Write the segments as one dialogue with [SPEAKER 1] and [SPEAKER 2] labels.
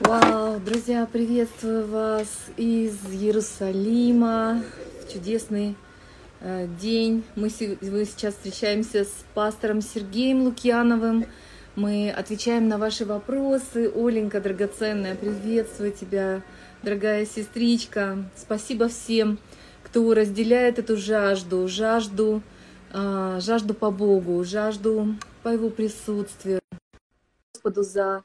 [SPEAKER 1] Вау, друзья, приветствую вас из Иерусалима. Чудесный э, день. Мы, мы сейчас встречаемся с пастором Сергеем Лукьяновым. Мы отвечаем на ваши вопросы. Оленька, драгоценная, приветствую тебя, дорогая сестричка. Спасибо всем, кто разделяет эту жажду, жажду, э, жажду по Богу, жажду по Его присутствию. Господу за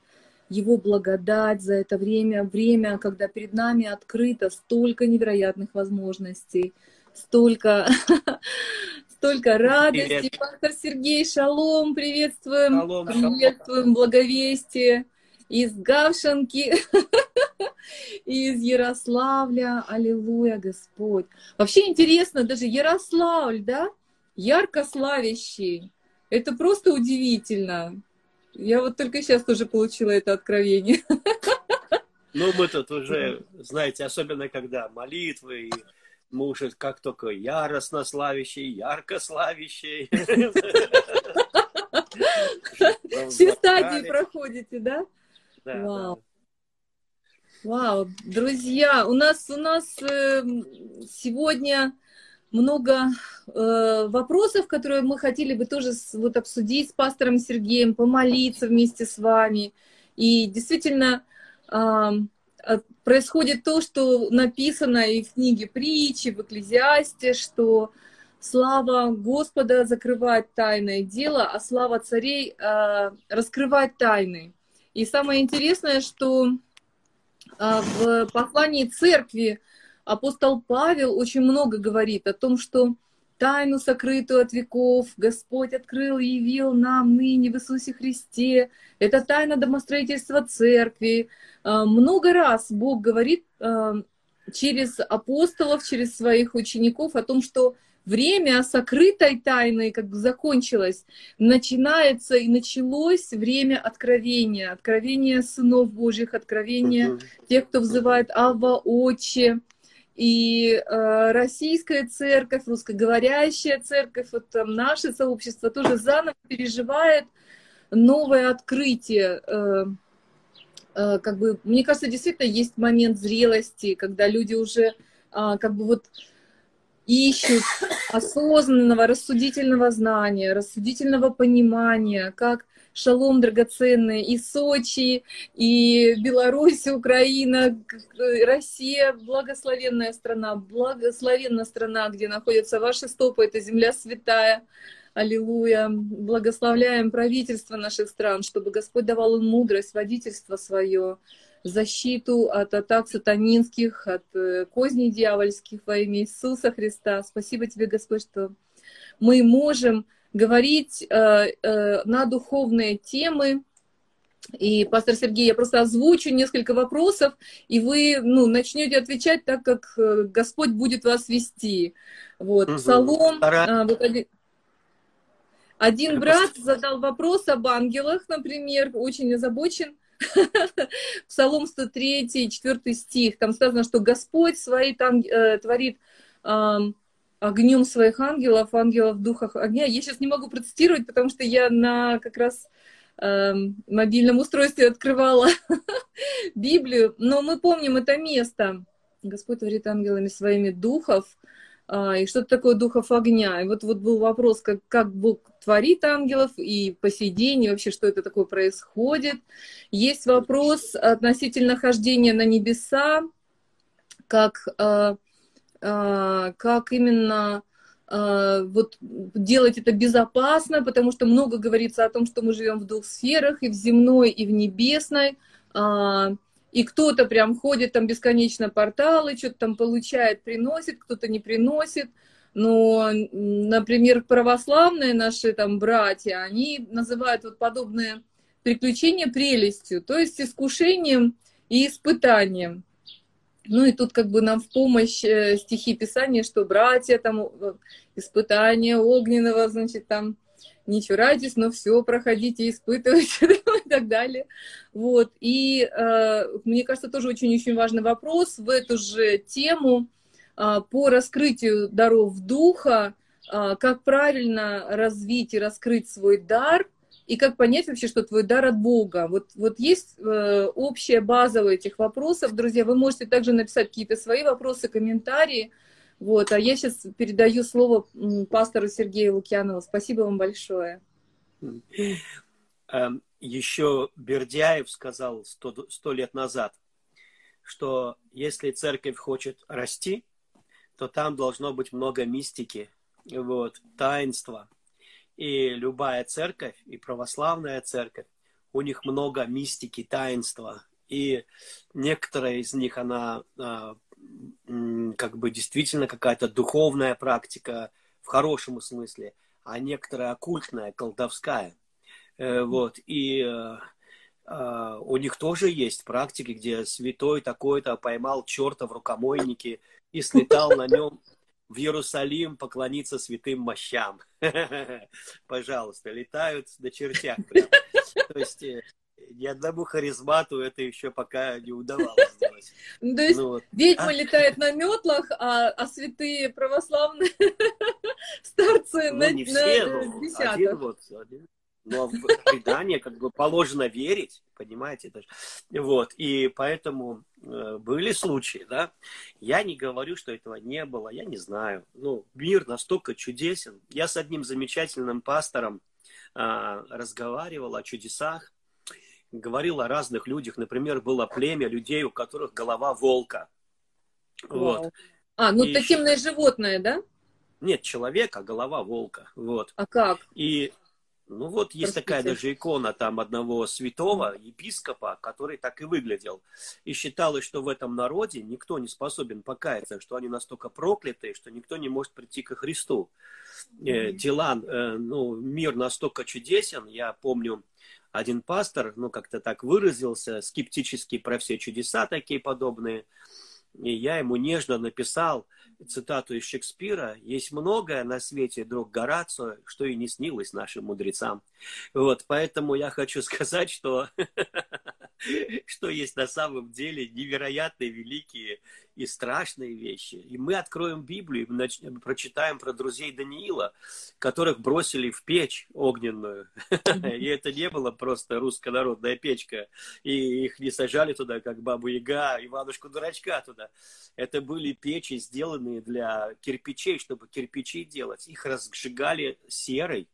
[SPEAKER 1] его благодать за это время, время, когда перед нами открыто столько невероятных возможностей, столько, столько радости. Привет. Пастор Сергей, шалом, приветствуем, шалом, приветствуем, шалом. благовестие из Гавшанки, из Ярославля, аллилуйя, Господь. Вообще интересно, даже Ярославль, да, ярко славящий, это просто удивительно. Я вот только сейчас тоже получила это откровение.
[SPEAKER 2] Ну, мы тут уже, знаете, особенно когда молитвы, и мы уже как только яростно славящий, ярко славящий.
[SPEAKER 1] Все стадии проходите, да? Да. Вау. Вау, друзья, у нас у нас э, сегодня много э, вопросов, которые мы хотели бы тоже с, вот обсудить с пастором Сергеем, помолиться вместе с вами. И действительно э, происходит то, что написано и в книге притчи, в Экклезиасте, что слава Господа закрывает тайное дело, а слава царей э, раскрывает тайны. И самое интересное, что э, в послании церкви апостол Павел очень много говорит о том, что тайну, сокрытую от веков, Господь открыл и явил нам ныне в Иисусе Христе. Это тайна домостроительства церкви. А, много раз Бог говорит а, через апостолов, через своих учеников о том, что время сокрытой тайны как бы закончилось. Начинается и началось время откровения, откровения сынов Божьих, откровения тех, кто взывает Ава Отче. И э, российская церковь, русскоговорящая церковь, вот там наше сообщество тоже заново переживает новое открытие. Э, э, как бы, мне кажется, действительно есть момент зрелости, когда люди уже э, как бы вот ищут осознанного, рассудительного знания, рассудительного понимания, как шалом драгоценный, и Сочи, и Беларусь, Украина, Россия, благословенная страна, благословенная страна, где находятся ваши стопы, это земля святая. Аллилуйя. Благословляем правительство наших стран, чтобы Господь давал им мудрость, водительство свое, защиту от атак сатанинских, от э, козней дьявольских во имя Иисуса Христа. Спасибо тебе, Господь, что мы можем говорить э, э, на духовные темы. И, пастор Сергей, я просто озвучу несколько вопросов, и вы ну, начнете отвечать так, как э, Господь будет вас вести. Вот, угу. Псалом... А, вот один, один брат задал вопрос об ангелах, например, очень озабочен. Псалом 103, 4 стих. Там сказано, что Господь свои там э, творит огнем своих ангелов, ангелов в духах огня. Я сейчас не могу процитировать, потому что я на как раз э, мобильном устройстве открывала Библию, но мы помним это место. Господь творит ангелами своими духов, э, и что-то такое духов огня. И вот, вот был вопрос, как, как Бог творит ангелов, и по сей день, и вообще, что это такое происходит. Есть вопрос относительно хождения на небеса, как... Э, как именно а, вот делать это безопасно, потому что много говорится о том, что мы живем в двух сферах, и в земной, и в небесной. А, и кто-то прям ходит там бесконечно порталы, что-то там получает, приносит, кто-то не приносит. Но, например, православные наши там братья, они называют вот подобные приключения прелестью, то есть искушением и испытанием. Ну и тут как бы нам в помощь э, стихи Писания, что братья, там, э, испытания огненного, значит, там, не чурайтесь, но все проходите, испытывайте и так далее. Вот. И э, мне кажется, тоже очень-очень важный вопрос в эту же тему э, по раскрытию даров духа, э, как правильно развить и раскрыть свой дар, и как понять вообще, что твой дар от Бога. Вот, вот есть э, общая база этих вопросов, друзья. Вы можете также написать какие-то свои вопросы, комментарии. Вот, а я сейчас передаю слово пастору Сергею Лукьянову. Спасибо вам большое.
[SPEAKER 2] Эм, Еще Бердяев сказал сто лет назад, что если церковь хочет расти, то там должно быть много мистики, вот, таинства. И любая церковь, и православная церковь, у них много мистики, таинства. И некоторые из них, она а, как бы действительно какая-то духовная практика в хорошем смысле, а некоторая оккультная, колдовская. Э, вот. И э, а, у них тоже есть практики, где святой такой-то поймал черта в рукомойнике и слетал на нем в Иерусалим поклониться святым мощам. Пожалуйста, летают на чертях. То есть э, ни одному харизмату это еще пока не удавалось сделать.
[SPEAKER 1] Ну, то есть ну, вот. ведьма а? летает на метлах, а, а святые православные старцы ну, на, не все, на десятых. Один
[SPEAKER 2] вот, один, но в предание как бы положено верить, понимаете? Даже. Вот, и поэтому э, были случаи, да. Я не говорю, что этого не было, я не знаю. Ну, мир настолько чудесен. Я с одним замечательным пастором э, разговаривал о чудесах, говорил о разных людях. Например, было племя людей, у которых голова волка.
[SPEAKER 1] Вот. А, ну и... такимное животное, да?
[SPEAKER 2] Нет, человека, голова волка. Вот.
[SPEAKER 1] А как?
[SPEAKER 2] И ну вот есть Простите. такая даже икона там одного святого епископа, который так и выглядел. И считалось, что в этом народе никто не способен покаяться, что они настолько проклятые, что никто не может прийти ко Христу. Mm-hmm. Дела, э, ну, мир настолько чудесен. Я помню, один пастор, ну, как-то так выразился, скептически про все чудеса такие подобные. И я ему нежно написал, цитату из Шекспира, есть многое на свете, друг Горацио, что и не снилось нашим мудрецам. Вот, поэтому я хочу сказать, что, что есть на самом деле невероятные, великие и страшные вещи. И мы откроем Библию, и прочитаем про друзей Даниила, которых бросили в печь огненную. И это не было просто русская народная печка. И их не сажали туда, как бабу Яга, Иванушку-дурачка туда. Это были печи, сделанные для кирпичей, чтобы кирпичи делать. Их разжигали серой,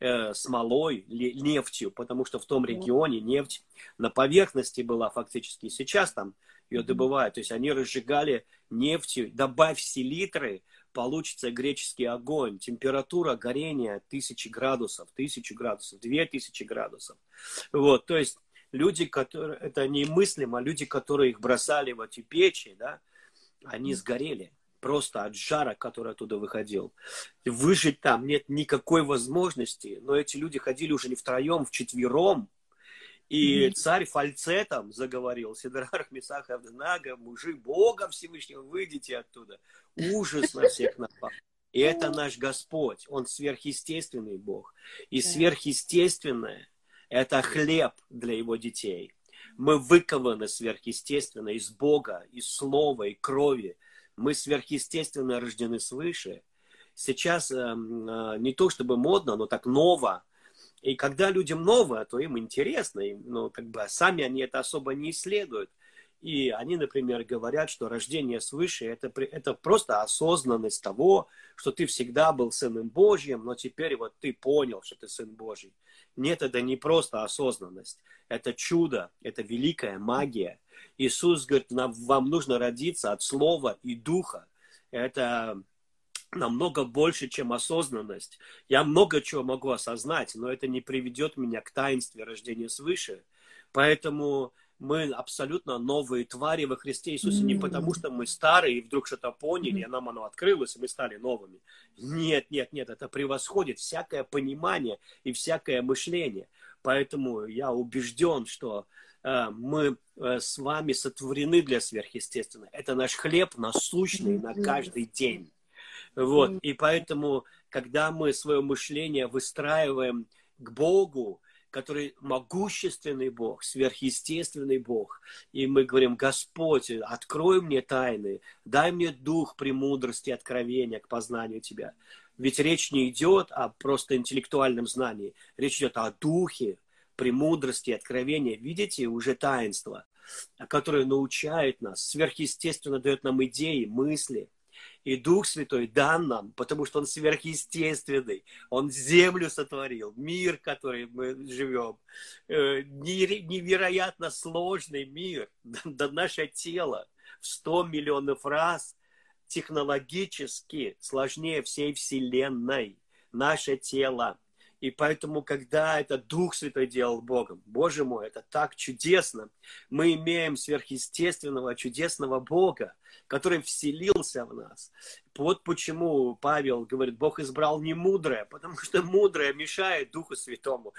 [SPEAKER 2] э, смолой, нефтью, потому что в том регионе нефть на поверхности была фактически. Сейчас там ее добывают. То есть они разжигали нефтью, добавь селитры, получится греческий огонь. Температура горения тысячи градусов, тысячу градусов, две тысячи градусов. Вот, то есть люди, которые, это немыслимо, люди, которые их бросали в эти печи, да, они сгорели просто от жара, который оттуда выходил. Выжить там нет никакой возможности, но эти люди ходили уже не втроем, вчетвером, и mm-hmm. царь фальцетом заговорил, Сидрарх Месах Авденага, мужи Бога Всевышнего, выйдите оттуда. Ужас на всех напал. И это наш Господь, Он сверхъестественный Бог. И сверхъестественное – это хлеб для Его детей. Мы выкованы сверхъестественно из Бога, из Слова и крови. Мы сверхъестественно рождены свыше. Сейчас э, э, не то чтобы модно, но так ново – и когда людям новое, то им интересно, им, ну, как бы сами они это особо не исследуют. И они, например, говорят, что рождение свыше это, это просто осознанность того, что ты всегда был сыном Божьим, но теперь вот ты понял, что ты сын Божий. Нет, это не просто осознанность, это чудо, это великая магия. Иисус говорит, нам, вам нужно родиться от слова и духа. Это намного больше, чем осознанность. Я много чего могу осознать, но это не приведет меня к таинстве рождения свыше. Поэтому мы абсолютно новые твари во Христе Иисусе не потому, что мы старые и вдруг что-то поняли, и нам оно открылось, и мы стали новыми. Нет, нет, нет, это превосходит всякое понимание и всякое мышление. Поэтому я убежден, что э, мы э, с вами сотворены для сверхъестественного. Это наш хлеб насущный на каждый день. Вот. И поэтому, когда мы свое мышление выстраиваем к Богу, который могущественный Бог, сверхъестественный Бог. И мы говорим, Господь, открой мне тайны, дай мне дух премудрости, откровения к познанию Тебя. Ведь речь не идет о просто интеллектуальном знании. Речь идет о духе, премудрости, откровении. Видите, уже таинство, которое научает нас, сверхъестественно дает нам идеи, мысли. И Дух Святой дан нам, потому что Он сверхъестественный. Он землю сотворил, мир, в котором мы живем. Э, невероятно сложный мир. Да наше тело в 100 миллионов раз технологически сложнее всей Вселенной. Наше тело. И поэтому, когда это Дух Святой делал Богом, Боже мой, это так чудесно. Мы имеем сверхъестественного, чудесного Бога, который вселился в нас. Вот почему Павел говорит, Бог избрал не мудрое, потому что мудрое мешает Духу Святому,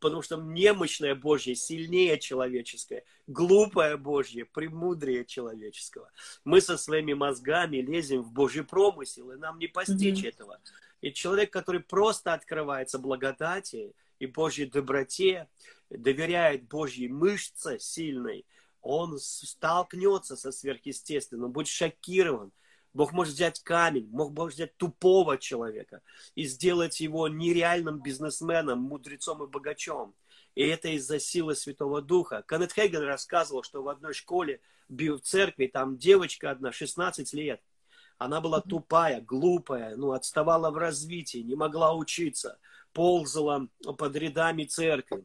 [SPEAKER 2] потому что немощное Божье сильнее человеческое, глупое Божье премудрее человеческого. Мы со своими мозгами лезем в Божий промысел, и нам не постичь mm-hmm. этого. И человек, который просто открывается благодати и Божьей доброте, доверяет Божьей мышце сильной, он столкнется со сверхъестественным, будет шокирован. Бог может взять камень, Бог может взять тупого человека и сделать его нереальным бизнесменом, мудрецом и богачом. И это из-за силы Святого Духа. Канет Хейген рассказывал, что в одной школе в церкви там девочка одна, 16 лет – она была тупая, глупая, ну, отставала в развитии, не могла учиться, ползала под рядами церкви.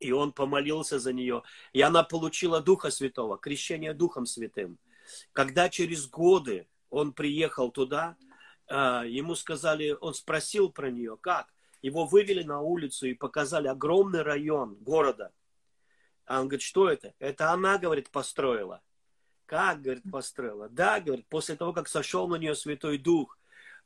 [SPEAKER 2] И он помолился за нее. И она получила Духа Святого, крещение Духом Святым. Когда через годы он приехал туда, а, ему сказали, он спросил про нее, как? Его вывели на улицу и показали огромный район города. А он говорит, что это? Это она, говорит, построила. Как, говорит, построила? Да, говорит, после того, как сошел на нее Святой Дух,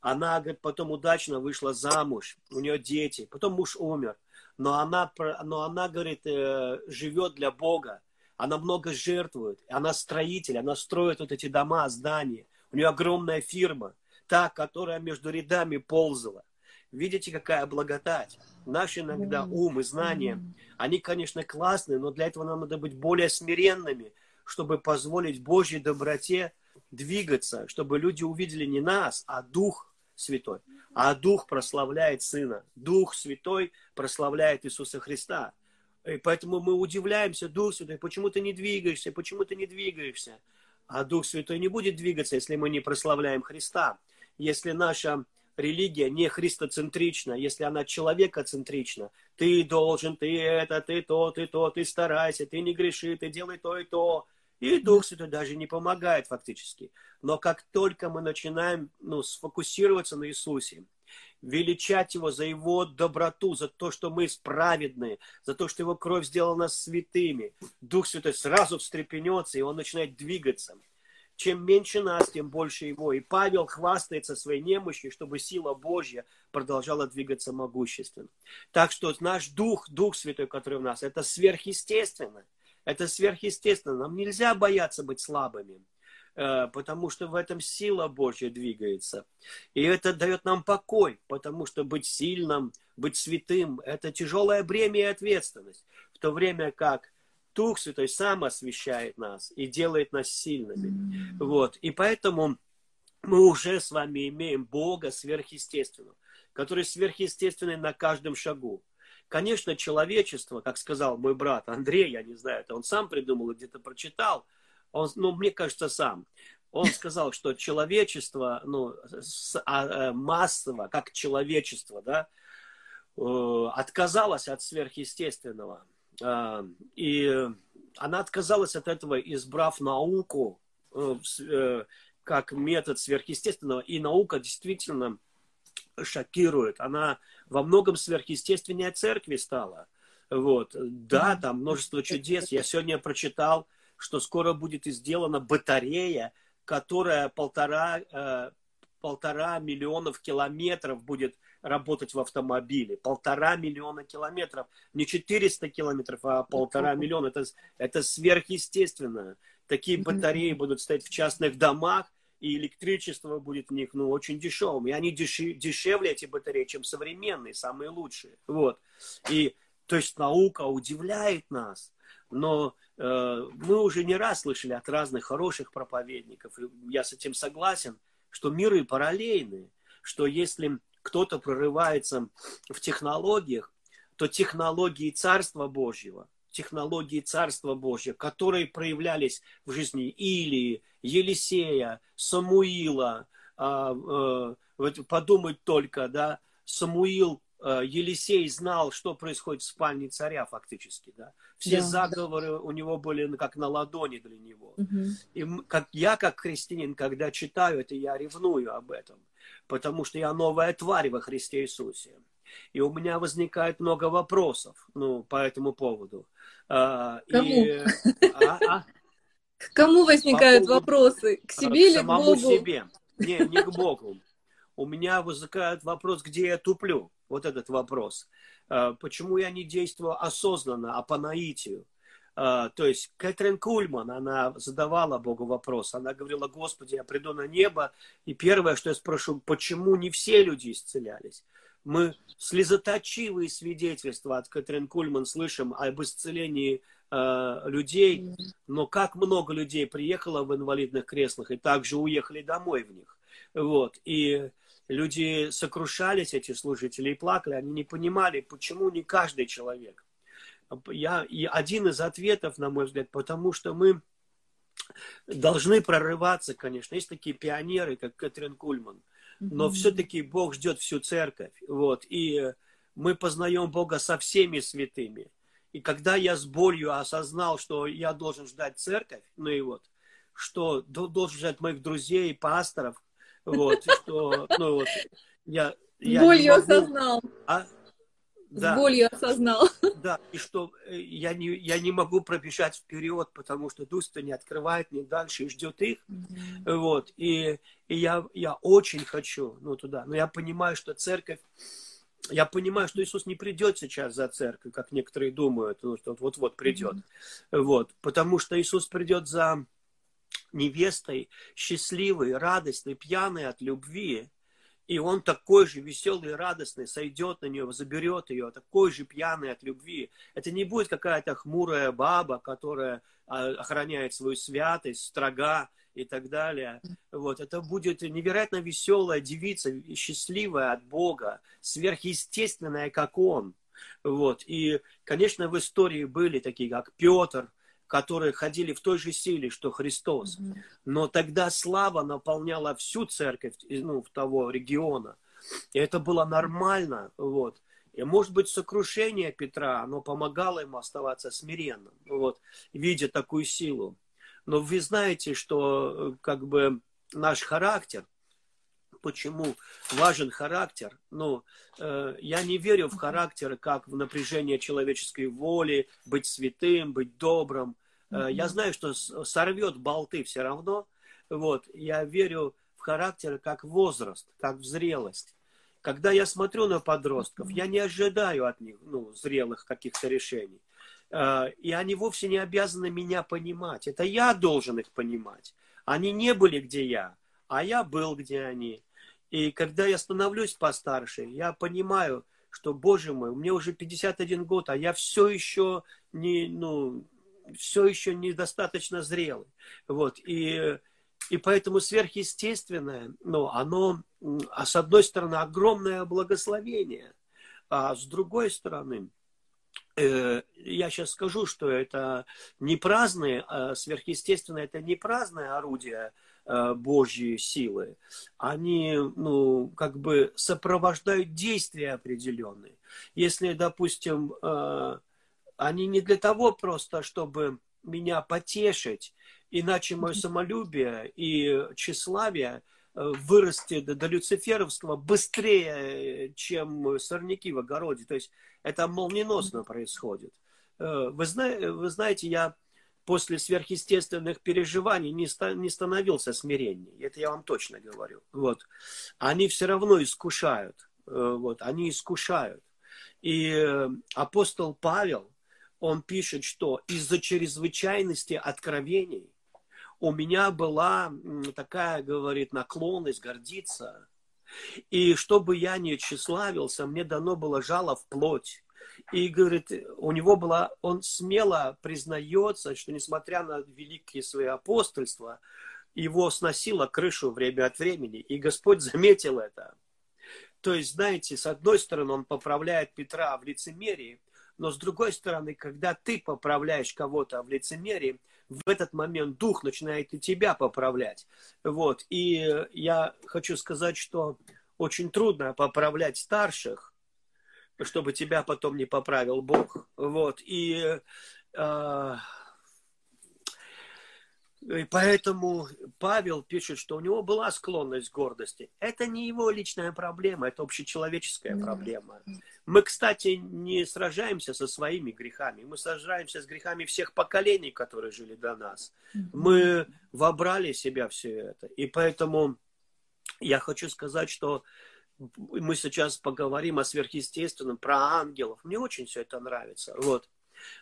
[SPEAKER 2] она, говорит, потом удачно вышла замуж, у нее дети, потом муж умер. Но она, но она говорит, э, живет для Бога, она много жертвует, она строитель, она строит вот эти дома, здания. У нее огромная фирма, та, которая между рядами ползала. Видите, какая благодать. Наш иногда ум и знания, они, конечно, классные, но для этого нам надо быть более смиренными – чтобы позволить Божьей доброте двигаться, чтобы люди увидели не нас, а Дух Святой. А Дух прославляет Сына. Дух Святой прославляет Иисуса Христа. И поэтому мы удивляемся, Дух Святой, почему ты не двигаешься, почему ты не двигаешься. А Дух Святой не будет двигаться, если мы не прославляем Христа. Если наша религия не христоцентрична, если она человекоцентрична, ты должен, ты это, ты то, ты то, ты старайся, ты не греши, ты делай то и то, и Дух Святой даже не помогает фактически. Но как только мы начинаем ну, сфокусироваться на Иисусе, величать Его за Его доброту, за то, что мы праведные, за то, что Его кровь сделала нас святыми, Дух Святой сразу встрепенется, и Он начинает двигаться. Чем меньше нас, тем больше Его. И Павел хвастается своей немощью, чтобы сила Божья продолжала двигаться могущественно. Так что наш Дух, Дух Святой, который в нас, это сверхъестественно. Это сверхъестественно. Нам нельзя бояться быть слабыми, э, потому что в этом сила Божья двигается. И это дает нам покой, потому что быть сильным, быть святым – это тяжелое бремя и ответственность. В то время как Дух Святой сам освещает нас и делает нас сильными. Вот. И поэтому мы уже с вами имеем Бога сверхъестественного, который сверхъестественный на каждом шагу. Конечно, человечество, как сказал мой брат Андрей, я не знаю, это он сам придумал и где-то прочитал, он, ну, мне кажется, сам. Он сказал, что человечество, ну, а, э, массово, как человечество, да, э, отказалось от сверхъестественного. Э, и она отказалась от этого, избрав науку как метод сверхъестественного. И наука действительно шокирует. Она во многом сверхъестественнее церкви стала. Вот. Да, там множество чудес. Я сегодня прочитал, что скоро будет сделана батарея, которая полтора, э, полтора миллионов километров будет работать в автомобиле. Полтора миллиона километров. Не 400 километров, а полтора миллиона. Это, это сверхъестественно. Такие батареи будут стоять в частных домах, и электричество будет в них ну, очень дешевым. И они дешев, дешевле, эти батареи, чем современные, самые лучшие. Вот. И то есть наука удивляет нас. Но э, мы уже не раз слышали от разных хороших проповедников, и я с этим согласен, что миры параллельные, что если кто-то прорывается в технологиях, то технологии Царства Божьего, технологии Царства Божьего, которые проявлялись в жизни Илии, Елисея, Самуила, а, э, подумать только, да, Самуил, э, Елисей знал, что происходит в спальне царя фактически, да. Все да, заговоры да. у него были как на ладони для него. Угу. И как, я, как христианин, когда читаю это, я ревную об этом, потому что я новая тварь во Христе Иисусе. И у меня возникает много вопросов ну, по этому поводу.
[SPEAKER 1] А, Кому? И, а, а? К кому возникают по вопросы? К себе или к Богу?
[SPEAKER 2] себе. Не, не к Богу. У меня возникает вопрос, где я туплю. Вот этот вопрос. Почему я не действую осознанно, а по наитию? То есть Кэтрин Кульман, она задавала Богу вопрос. Она говорила, Господи, я приду на небо, и первое, что я спрошу, почему не все люди исцелялись? Мы слезоточивые свидетельства от Кэтрин Кульман слышим об исцелении э, людей, но как много людей приехало в инвалидных креслах и также уехали домой в них. Вот. И люди сокрушались, эти служители, и плакали. Они не понимали, почему не каждый человек. Я, и один из ответов, на мой взгляд, потому что мы должны прорываться, конечно. Есть такие пионеры, как Кэтрин Кульман – но mm-hmm. все-таки Бог ждет всю церковь. Вот, и мы познаем Бога со всеми святыми. И когда я с болью осознал, что я должен ждать церковь, ну и вот, что должен ждать моих друзей, пасторов, вот, что, ну вот, я...
[SPEAKER 1] я болью могу, осознал. А? Да. с болью осознал.
[SPEAKER 2] Да, и что э, я не, я не могу пробежать вперед, потому что дух не открывает мне дальше и ждет их. Mm-hmm. Вот, и, и я, я очень хочу ну, туда, но я понимаю, что церковь, я понимаю, что Иисус не придет сейчас за церковь, как некоторые думают, ну, что вот-вот придет. Mm-hmm. Вот, потому что Иисус придет за невестой, счастливой, радостной, пьяной от любви, и он такой же веселый и радостный, сойдет на нее, заберет ее, такой же пьяный от любви. Это не будет какая-то хмурая баба, которая а, охраняет свою святость, строга и так далее. Вот. Это будет невероятно веселая девица, счастливая от Бога, сверхъестественная, как он. Вот. И, конечно, в истории были такие, как Петр, которые ходили в той же силе, что Христос. Но тогда слава наполняла всю церковь ну, того региона. И это было нормально. Вот. И, может быть, сокрушение Петра, оно помогало ему оставаться смиренным, вот, видя такую силу. Но вы знаете, что как бы наш характер, почему важен характер. Ну, э, я не верю в характер как в напряжение человеческой воли, быть святым, быть добрым. Э, я знаю, что сорвет болты все равно. Вот. Я верю в характер как возраст, как в зрелость. Когда я смотрю на подростков, я не ожидаю от них ну, зрелых каких-то решений. Э, и они вовсе не обязаны меня понимать. Это я должен их понимать. Они не были, где я, а я был, где они. И когда я становлюсь постарше, я понимаю, что, боже мой, мне уже 51 год, а я все еще не, ну, все еще недостаточно зрелый. Вот. И, и поэтому сверхъестественное, ну, оно, а с одной стороны, огромное благословение, а с другой стороны, я сейчас скажу, что это не праздные, а сверхъестественное, это не праздное орудие Э, Божьи силы, они, ну, как бы сопровождают действия определенные. Если, допустим, э, они не для того просто, чтобы меня потешить, иначе мое самолюбие и тщеславие э, вырасти до, люциферовского быстрее, чем сорняки в огороде. То есть это молниеносно происходит. Вы, зна вы знаете, я после сверхъестественных переживаний не, ста, не становился смиреннее. Это я вам точно говорю. Вот. Они все равно искушают. Э, вот. Они искушают. И э, апостол Павел, он пишет, что из-за чрезвычайности откровений у меня была такая, говорит, наклонность гордиться. И чтобы я не тщеславился, мне дано было жало в плоть и говорит, у него была, он смело признается, что несмотря на великие свои апостольства, его сносило крышу время от времени. И Господь заметил это. То есть, знаете, с одной стороны, он поправляет Петра в лицемерии, но с другой стороны, когда ты поправляешь кого-то в лицемерии, в этот момент дух начинает и тебя поправлять. Вот. И я хочу сказать, что очень трудно поправлять старших, чтобы тебя потом не поправил Бог. Вот. И э, и поэтому Павел пишет, что у него была склонность к гордости. Это не его личная проблема, это общечеловеческая проблема. Мы, кстати, не сражаемся со своими грехами. Мы сражаемся с грехами всех поколений, которые жили до нас. Мы вобрали в себя все это. И поэтому я хочу сказать, что мы сейчас поговорим о сверхъестественном, про ангелов. Мне очень все это нравится. Вот.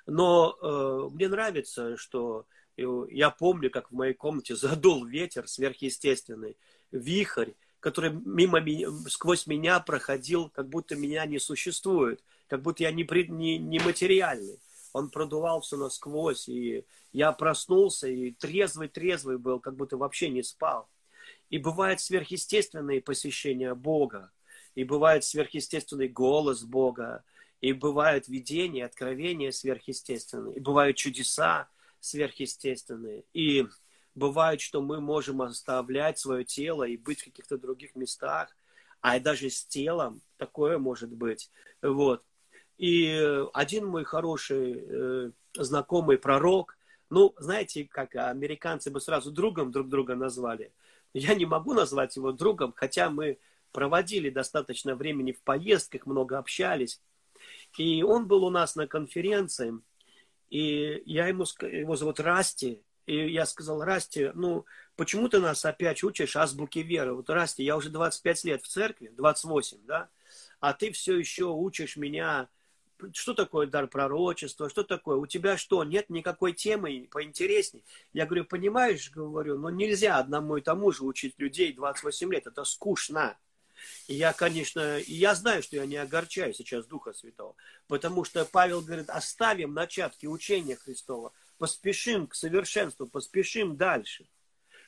[SPEAKER 2] Но э, мне нравится, что я помню, как в моей комнате задул ветер сверхъестественный, вихрь, который мимо меня, сквозь меня проходил, как будто меня не существует, как будто я не, не, не материальный. Он продувал все насквозь, и я проснулся, и трезвый-трезвый был, как будто вообще не спал. И бывают сверхъестественные посещения Бога, и бывает сверхъестественный голос Бога, и бывают видения, откровения сверхъестественные, и бывают чудеса, сверхъестественные. И бывает, что мы можем оставлять свое тело и быть в каких-то других местах, а даже с телом такое может быть. Вот. И один мой хороший э, знакомый пророк, ну, знаете, как американцы бы сразу другом друг друга назвали. Я не могу назвать его другом, хотя мы проводили достаточно времени в поездках, много общались. И он был у нас на конференции, и я ему, его зовут Расти, и я сказал, Расти, ну, почему ты нас опять учишь азбуке веры? Вот, Расти, я уже 25 лет в церкви, 28, да, а ты все еще учишь меня, что такое дар пророчества, что такое, у тебя что, нет никакой темы поинтересней? Я говорю, понимаешь, говорю, ну нельзя одному и тому же учить людей 28 лет, это скучно. И я, конечно, и я знаю, что я не огорчаю сейчас Духа Святого, потому что Павел говорит, оставим начатки учения Христова, поспешим к совершенству, поспешим дальше.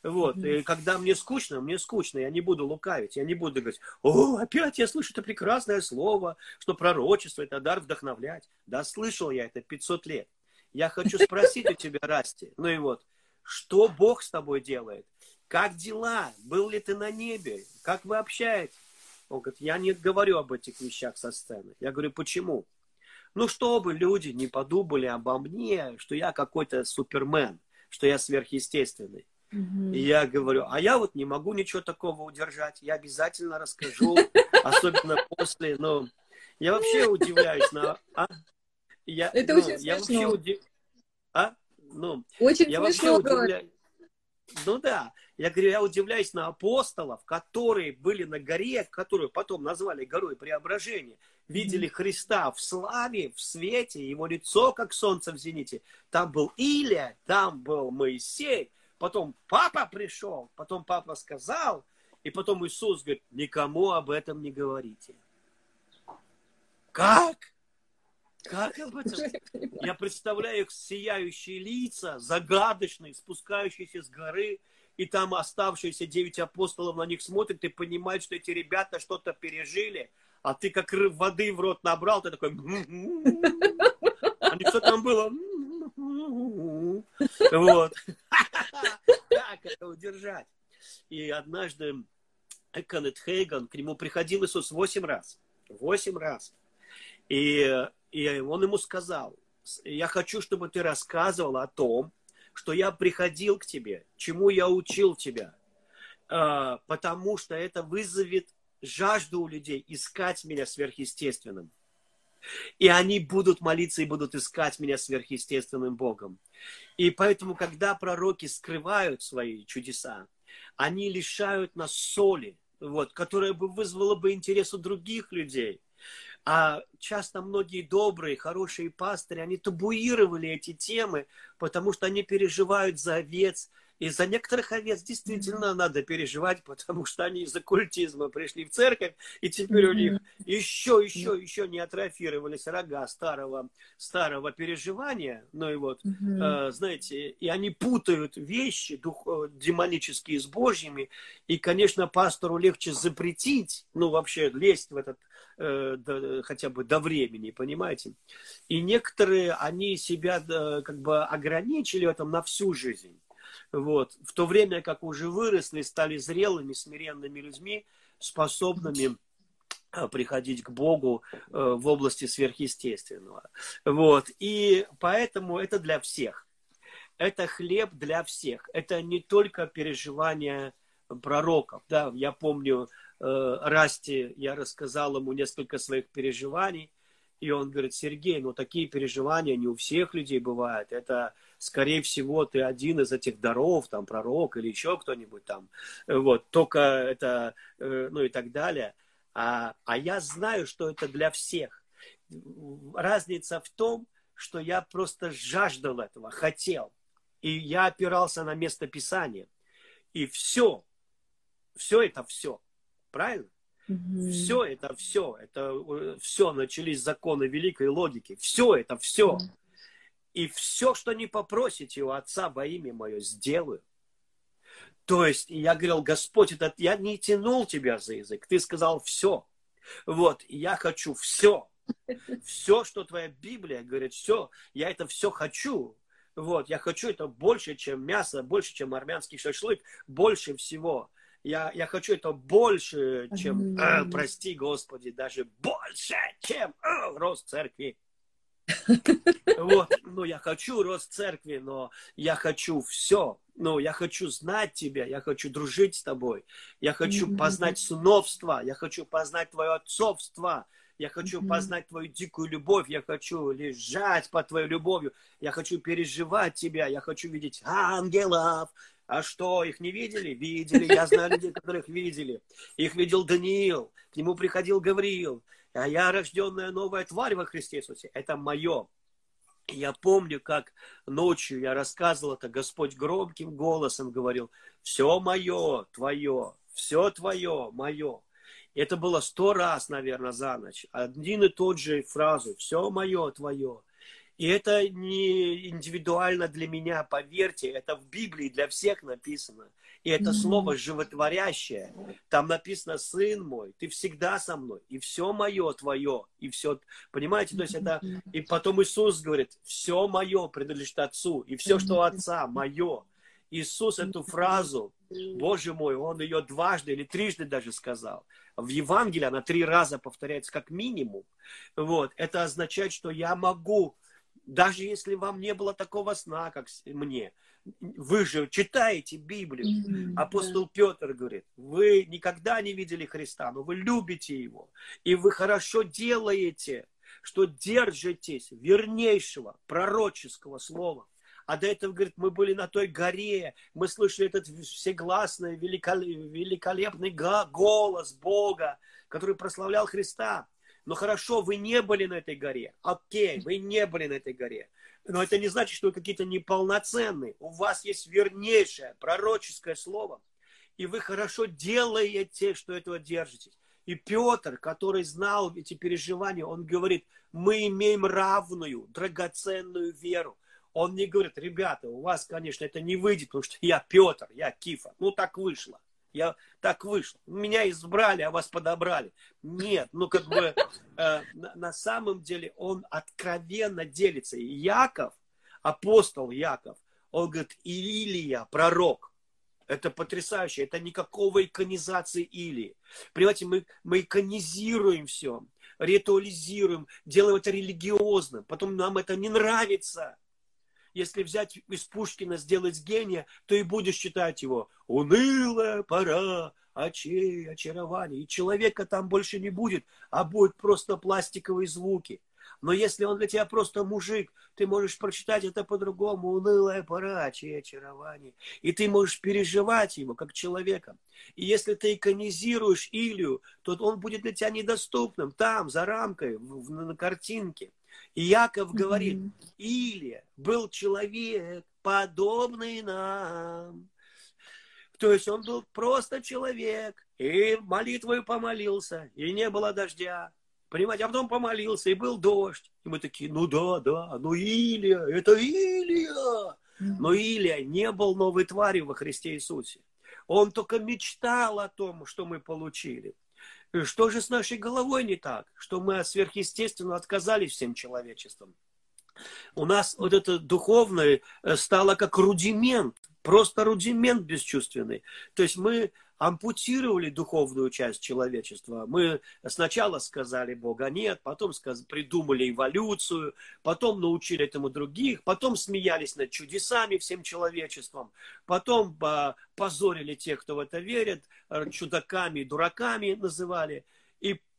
[SPEAKER 2] Вот. И когда мне скучно, мне скучно, я не буду лукавить, я не буду говорить, о, опять я слышу это прекрасное слово, что пророчество, это дар вдохновлять. Да, слышал я это 500 лет. Я хочу спросить у тебя, Расти, ну и вот, что Бог с тобой делает? Как дела? Был ли ты на небе? Как вы общаетесь? Он говорит, я не говорю об этих вещах со сцены. Я говорю, почему? Ну, чтобы люди не подумали обо мне, что я какой-то супермен, что я сверхъестественный. И я говорю, а я вот не могу ничего такого удержать. Я обязательно расскажу, особенно после, ну, я вообще удивляюсь на... А?
[SPEAKER 1] Я, Это ну, очень я смешно. Вообще удив...
[SPEAKER 2] А? Ну,
[SPEAKER 1] очень я смешно. Вообще удивляюсь.
[SPEAKER 2] Ну да, я говорю, я удивляюсь на апостолов, которые были на горе, которую потом назвали горой преображения, видели Христа в славе, в свете, его лицо, как солнце в зените. Там был Илия, там был Моисей, потом папа пришел, потом папа сказал, и потом Иисус говорит, никому об этом не говорите. Как? Как об этом? Я представляю их сияющие лица, загадочные, спускающиеся с горы, и там оставшиеся девять апостолов на них смотрят и понимают, что эти ребята что-то пережили, а ты как воды в рот набрал, ты такой... А что там было? Вот. Как это удержать? И однажды Эконет Хейган, к нему приходил Иисус восемь раз. Восемь раз. И и он ему сказал, я хочу, чтобы ты рассказывал о том, что я приходил к тебе, чему я учил тебя, а, потому что это вызовет жажду у людей искать меня сверхъестественным. И они будут молиться и будут искать меня сверхъестественным Богом. И поэтому, когда пророки скрывают свои чудеса, они лишают нас соли, вот, которая бы вызвала бы интерес у других людей. А часто многие добрые, хорошие пастыри, они табуировали эти темы, потому что они переживают за овец, И за некоторых овец действительно mm-hmm. надо переживать, потому что они из оккультизма пришли в церковь, и теперь mm-hmm. у них еще, еще, mm-hmm. еще не атрофировались рога старого, старого переживания. Ну и вот, mm-hmm. э, знаете, и они путают вещи дух, э, демонические с божьими. И, конечно, пастору легче запретить, ну вообще лезть в этот э, до, хотя бы до времени, понимаете? И некоторые, они себя э, как бы ограничили в этом на всю жизнь. Вот. В то время как уже выросли, стали зрелыми, смиренными людьми, способными э, приходить к Богу в области сверхъестественного. Вот. И поэтому это для всех. Это хлеб для всех. Это не только переживания пророков. Да, я помню, Расти, я рассказал ему несколько своих переживаний, и он говорит, Сергей, ну такие переживания не у всех людей бывают. Это скорее всего, ты один из этих даров, там, пророк или еще кто-нибудь там, вот, только это, э, ну и так далее. А, а я знаю, что это для всех. Разница в том, что я просто жаждал этого, хотел. И я опирался на место Писания. И все, все это все. Правильно? Mm-hmm. Все это все. Это э, все начались законы великой логики. Все это все. Mm-hmm. И все, что не попросите у Отца во имя Мое, сделаю. То есть я говорил, Господь, это, я не тянул тебя за язык. Ты сказал все. Вот, я хочу все. Все, что твоя Библия говорит, все, я это все хочу. Вот, я хочу это больше, чем мясо, больше, чем армянский шашлык, больше всего. Я, я хочу это больше, чем, э, прости Господи, даже больше, чем э, рост церкви. Вот, ну, я хочу рост церкви, но я хочу все. Ну, я хочу знать тебя, я хочу дружить с тобой, я хочу познать сыновство, я хочу познать твое отцовство, я хочу познать твою дикую любовь, я хочу лежать под твою любовью, я хочу переживать тебя, я хочу видеть ангелов. А что, их не видели? Видели, я знаю людей, которых видели. Их видел Даниил, к нему приходил Гавриил, а я рожденная новая тварь во Христе Иисусе. Это мое. Я помню, как ночью я рассказывал это, Господь громким голосом говорил, все мое, твое, все твое, мое. Это было сто раз, наверное, за ночь. Один и тот же фразу, все мое, твое. И это не индивидуально для меня, поверьте, это в Библии для всех написано. И это mm-hmm. слово животворящее. Там написано, сын мой, ты всегда со мной, и все мое твое, и все, понимаете, то есть это, и потом Иисус говорит, все мое принадлежит Отцу, и все, что у Отца, мое. Иисус эту фразу, Боже мой, Он ее дважды или трижды даже сказал. В Евангелии она три раза повторяется как минимум. Вот. Это означает, что я могу, даже если вам не было такого сна, как мне, вы же читаете Библию. Mm-hmm, Апостол да. Петр говорит, вы никогда не видели Христа, но вы любите Его. И вы хорошо делаете, что держитесь вернейшего пророческого слова. А до этого, говорит, мы были на той горе, мы слышали этот всегласный, великолепный голос Бога, который прославлял Христа. Но хорошо, вы не были на этой горе. Окей, вы не были на этой горе. Но это не значит, что вы какие-то неполноценные. У вас есть вернейшее пророческое слово. И вы хорошо делаете, что этого держитесь. И Петр, который знал эти переживания, он говорит, мы имеем равную, драгоценную веру. Он не говорит, ребята, у вас, конечно, это не выйдет, потому что я Петр, я Кифа. Ну, так вышло. Я так вышло. Меня избрали, а вас подобрали. Нет, ну как бы э, на, на самом деле он откровенно делится. И Яков, апостол Яков, он говорит, Илия, пророк. Это потрясающе. Это никакого иконизации Илии. Понимаете, мы, мы иконизируем все, ритуализируем, делаем это религиозным. Потом нам это не нравится если взять из Пушкина, сделать гения, то и будешь читать его «Унылая пора очей очарования». И человека там больше не будет, а будут просто пластиковые звуки. Но если он для тебя просто мужик, ты можешь прочитать это по-другому. Унылая пора, чьи очарование. И ты можешь переживать его как человека. И если ты иконизируешь Илью, то он будет для тебя недоступным там, за рамкой, в, на картинке. И Яков говорит, mm-hmm. Илия был человек, подобный нам. То есть он был просто человек, и молитвой помолился, и не было дождя. Понимаете, а потом помолился, и был дождь. И мы такие, ну да, да, ну Илия, это Илия. Но Илия не был новой тварью во Христе Иисусе. Он только мечтал о том, что мы получили. Что же с нашей головой не так? Что мы сверхъестественно отказались всем человечеством. У нас вот это духовное э, стало как рудимент, просто рудимент бесчувственный. То есть мы ампутировали духовную часть человечества. Мы сначала сказали Бога нет, потом придумали эволюцию, потом научили этому других, потом смеялись над чудесами всем человечеством, потом а, позорили тех, кто в это верит, чудаками, дураками называли.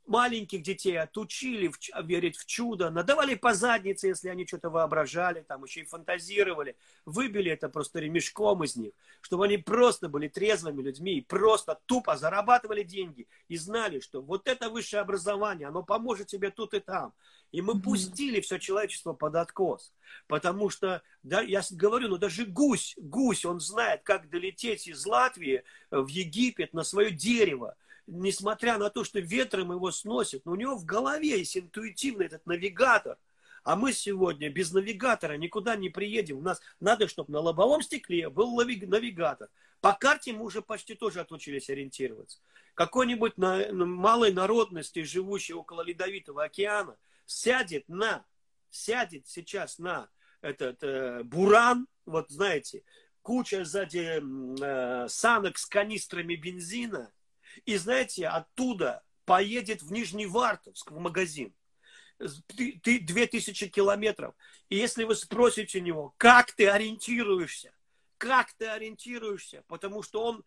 [SPEAKER 2] Маленьких детей отучили в, верить в чудо, надавали по заднице, если они что-то воображали, там еще и фантазировали, выбили это просто ремешком из них, чтобы они просто были трезвыми людьми и просто тупо зарабатывали деньги и знали, что вот это высшее образование, оно поможет тебе тут и там. И мы пустили все человечество под откос. Потому что, да, я говорю, ну даже гусь, гусь, он знает, как долететь из Латвии в Египет на свое дерево несмотря на то, что ветром его сносит, но у него в голове есть интуитивный этот навигатор. А мы сегодня без навигатора никуда не приедем. У нас надо, чтобы на лобовом стекле был навигатор. По карте мы уже почти тоже отучились ориентироваться. Какой-нибудь на, на малой народности, живущий около Ледовитого океана, сядет на, сядет сейчас на этот э, буран, вот знаете, куча сзади э, санок с канистрами бензина, и знаете, оттуда поедет в Нижний Вартовск, в магазин. Ты, ты 2000 километров. И если вы спросите него, как ты ориентируешься, как ты ориентируешься, потому что он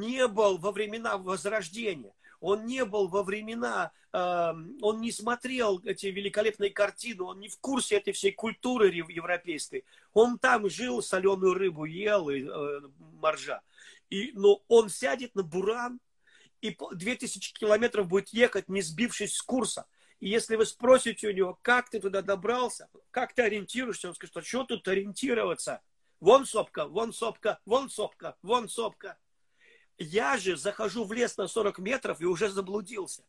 [SPEAKER 2] не был во времена Возрождения, он не был во времена, э, он не смотрел эти великолепные картины, он не в курсе этой всей культуры европейской. Он там жил, соленую рыбу ел и э, моржа. И, но он сядет на буран, и 2000 километров будет ехать, не сбившись с курса. И если вы спросите у него, как ты туда добрался, как ты ориентируешься, он скажет, а что тут ориентироваться? Вон сопка, вон сопка, вон сопка, вон сопка. Я же захожу в лес на 40 метров и уже заблудился.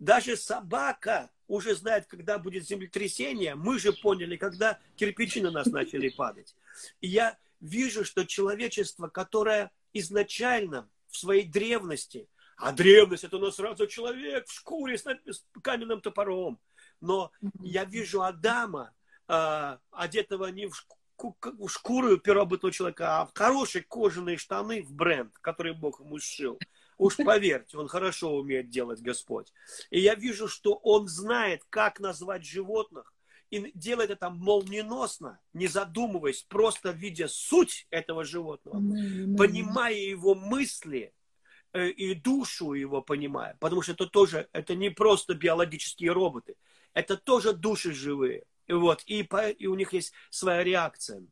[SPEAKER 2] Даже собака уже знает, когда будет землетрясение. Мы же поняли, когда кирпичи на нас начали падать. И я вижу, что человечество, которое изначально в своей древности – а древность это у нас сразу человек в шкуре с каменным топором. Но я вижу Адама, э, одетого не в, шку, в шкуру первобытного человека, а в хорошие кожаные штаны в бренд, который Бог ему сшил. Уж поверьте, он хорошо умеет делать Господь. И я вижу, что он знает, как назвать животных, и делает это молниеносно, не задумываясь, просто видя суть этого животного, понимая его мысли, и душу его понимая, потому что это тоже, это не просто биологические роботы, это тоже души живые, вот, и, по, и у них есть своя реакция.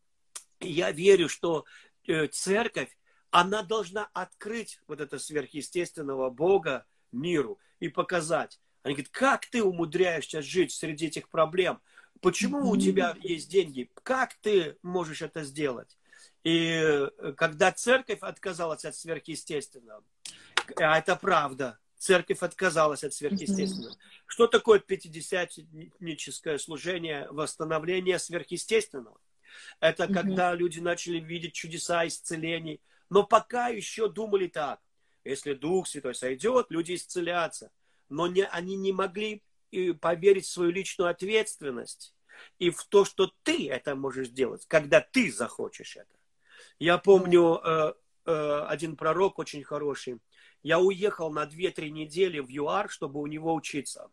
[SPEAKER 2] И я верю, что э, церковь, она должна открыть вот это сверхъестественного Бога миру и показать. Они говорят, как ты умудряешься жить среди этих проблем? Почему у тебя есть деньги? Как ты можешь это сделать? И э, когда церковь отказалась от сверхъестественного, а это правда, церковь отказалась от сверхъестественного. Mm-hmm. Что такое пятидесятническое служение восстановления сверхъестественного? Это mm-hmm. когда люди начали видеть чудеса исцелений, но пока еще думали так. Если Дух Святой сойдет, люди исцелятся. Но не, они не могли поверить в свою личную ответственность и в то, что ты это можешь сделать, когда ты захочешь это. Я помню, э, э, один пророк очень хороший, я уехал на 2-3 недели в ЮАР, чтобы у него учиться.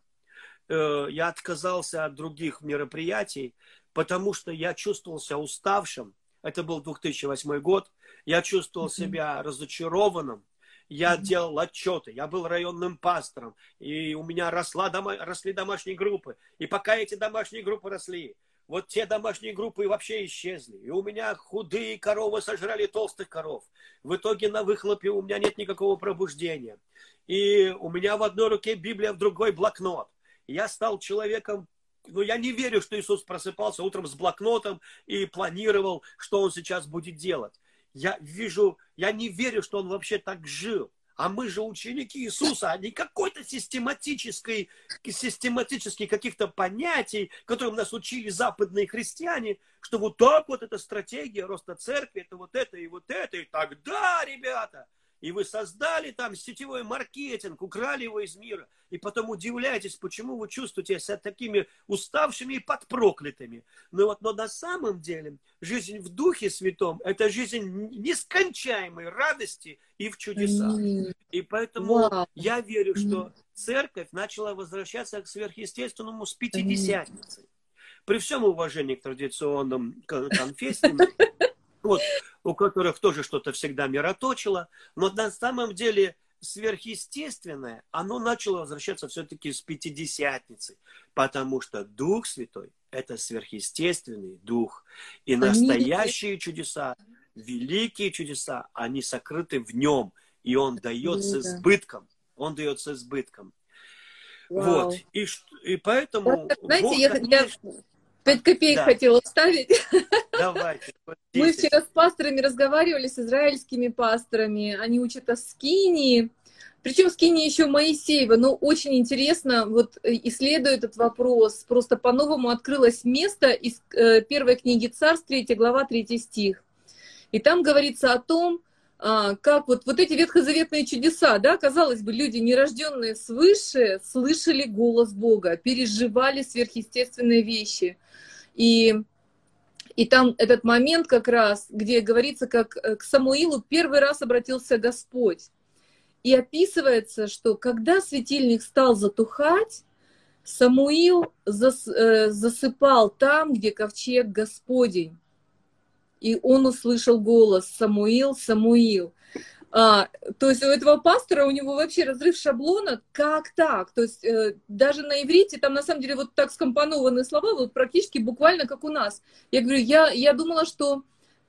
[SPEAKER 2] Э, я отказался от других мероприятий, потому что я чувствовал себя уставшим. Это был 2008 год. Я чувствовал себя разочарованным. Я делал отчеты, я был районным пастором, и у меня росла дома, росли домашние группы. И пока эти домашние группы росли, вот те домашние группы вообще исчезли. И у меня худые коровы сожрали толстых коров. В итоге на выхлопе у меня нет никакого пробуждения. И у меня в одной руке Библия, в другой блокнот. Я стал человеком ну, я не верю, что Иисус просыпался утром с блокнотом и планировал, что он сейчас будет делать. Я вижу, я не верю, что он вообще так жил. А мы же ученики Иисуса, а не какой-то систематической, систематических каких-то понятий, которым нас учили западные христиане, что вот так вот эта стратегия роста церкви, это вот это и вот это, и тогда, ребята, и вы создали там сетевой маркетинг, украли его из мира, и потом удивляетесь, почему вы чувствуете себя такими уставшими и подпроклятыми. Но вот но на самом деле жизнь в Духе Святом – это жизнь нескончаемой радости и в чудесах. И поэтому Вау. я верю, что церковь начала возвращаться к сверхъестественному с Пятидесятницей. При всем уважении к традиционным конфессиям, вот, у которых тоже что-то всегда мироточило, но на самом деле сверхъестественное, оно начало возвращаться все-таки с Пятидесятницы, потому что Дух Святой – это сверхъестественный Дух. И настоящие чудеса, великие чудеса, они сокрыты в нем, и Он дает с избытком. Он дает с избытком. Вау. Вот. И, и поэтому...
[SPEAKER 1] Знаете, Бог, я, конечно... я Пять копеек да. хотела вставить.
[SPEAKER 2] Давайте.
[SPEAKER 1] Мы вчера с пасторами разговаривали, с израильскими пасторами. Они учат о скинии. Причем скини еще Моисеева, но очень интересно, вот э, исследуя этот вопрос, просто по-новому открылось место из э, первой книги Царств, 3 глава, 3 стих. И там говорится о том, как вот, вот эти ветхозаветные чудеса, да, казалось бы, люди, нерожденные свыше, слышали голос Бога, переживали сверхъестественные вещи. И, и там этот момент как раз, где говорится, как э, к Самуилу первый раз обратился Господь. И описывается, что когда светильник стал затухать, Самуил зас, э, засыпал там, где ковчег Господень. И он услышал голос «Самуил, Самуил». А, то есть у этого пастора, у него вообще разрыв шаблона, как так? То есть э, даже на иврите там на самом деле вот так скомпонованы слова, вот практически буквально как у нас. Я говорю, я, я думала, что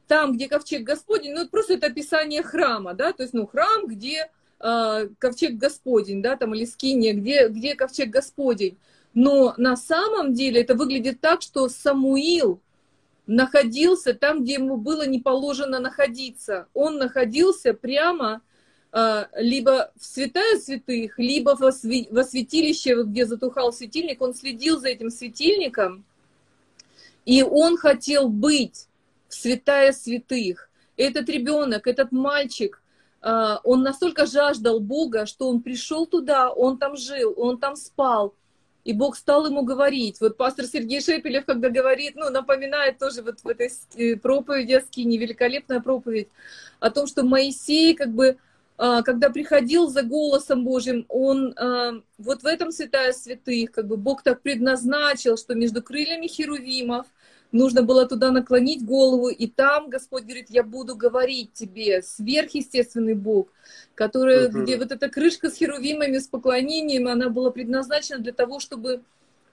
[SPEAKER 1] там, где ковчег Господень, ну это просто это описание храма, да, то есть, ну, храм, где э, ковчег Господень, да, там, или скиния, где, где ковчег Господень. Но на самом деле это выглядит так, что Самуил, находился там, где ему было не положено находиться. Он находился прямо а, либо в святая святых, либо во святилище, где затухал светильник. Он следил за этим светильником, и он хотел быть в святая святых. Этот ребенок, этот мальчик, а, он настолько жаждал Бога, что он пришел туда, он там жил, он там спал, и Бог стал ему говорить. Вот пастор Сергей Шепелев, когда говорит, ну, напоминает тоже вот в этой э, проповеди о Скине, великолепная проповедь, о том, что Моисей, как бы, а, когда приходил за голосом Божьим, он а, вот в этом святая святых, как бы Бог так предназначил, что между крыльями херувимов нужно было туда наклонить голову, и там Господь говорит, я буду говорить тебе, сверхъестественный Бог, который, uh-huh. где вот эта крышка с херувимами, с поклонением, она была предназначена для того, чтобы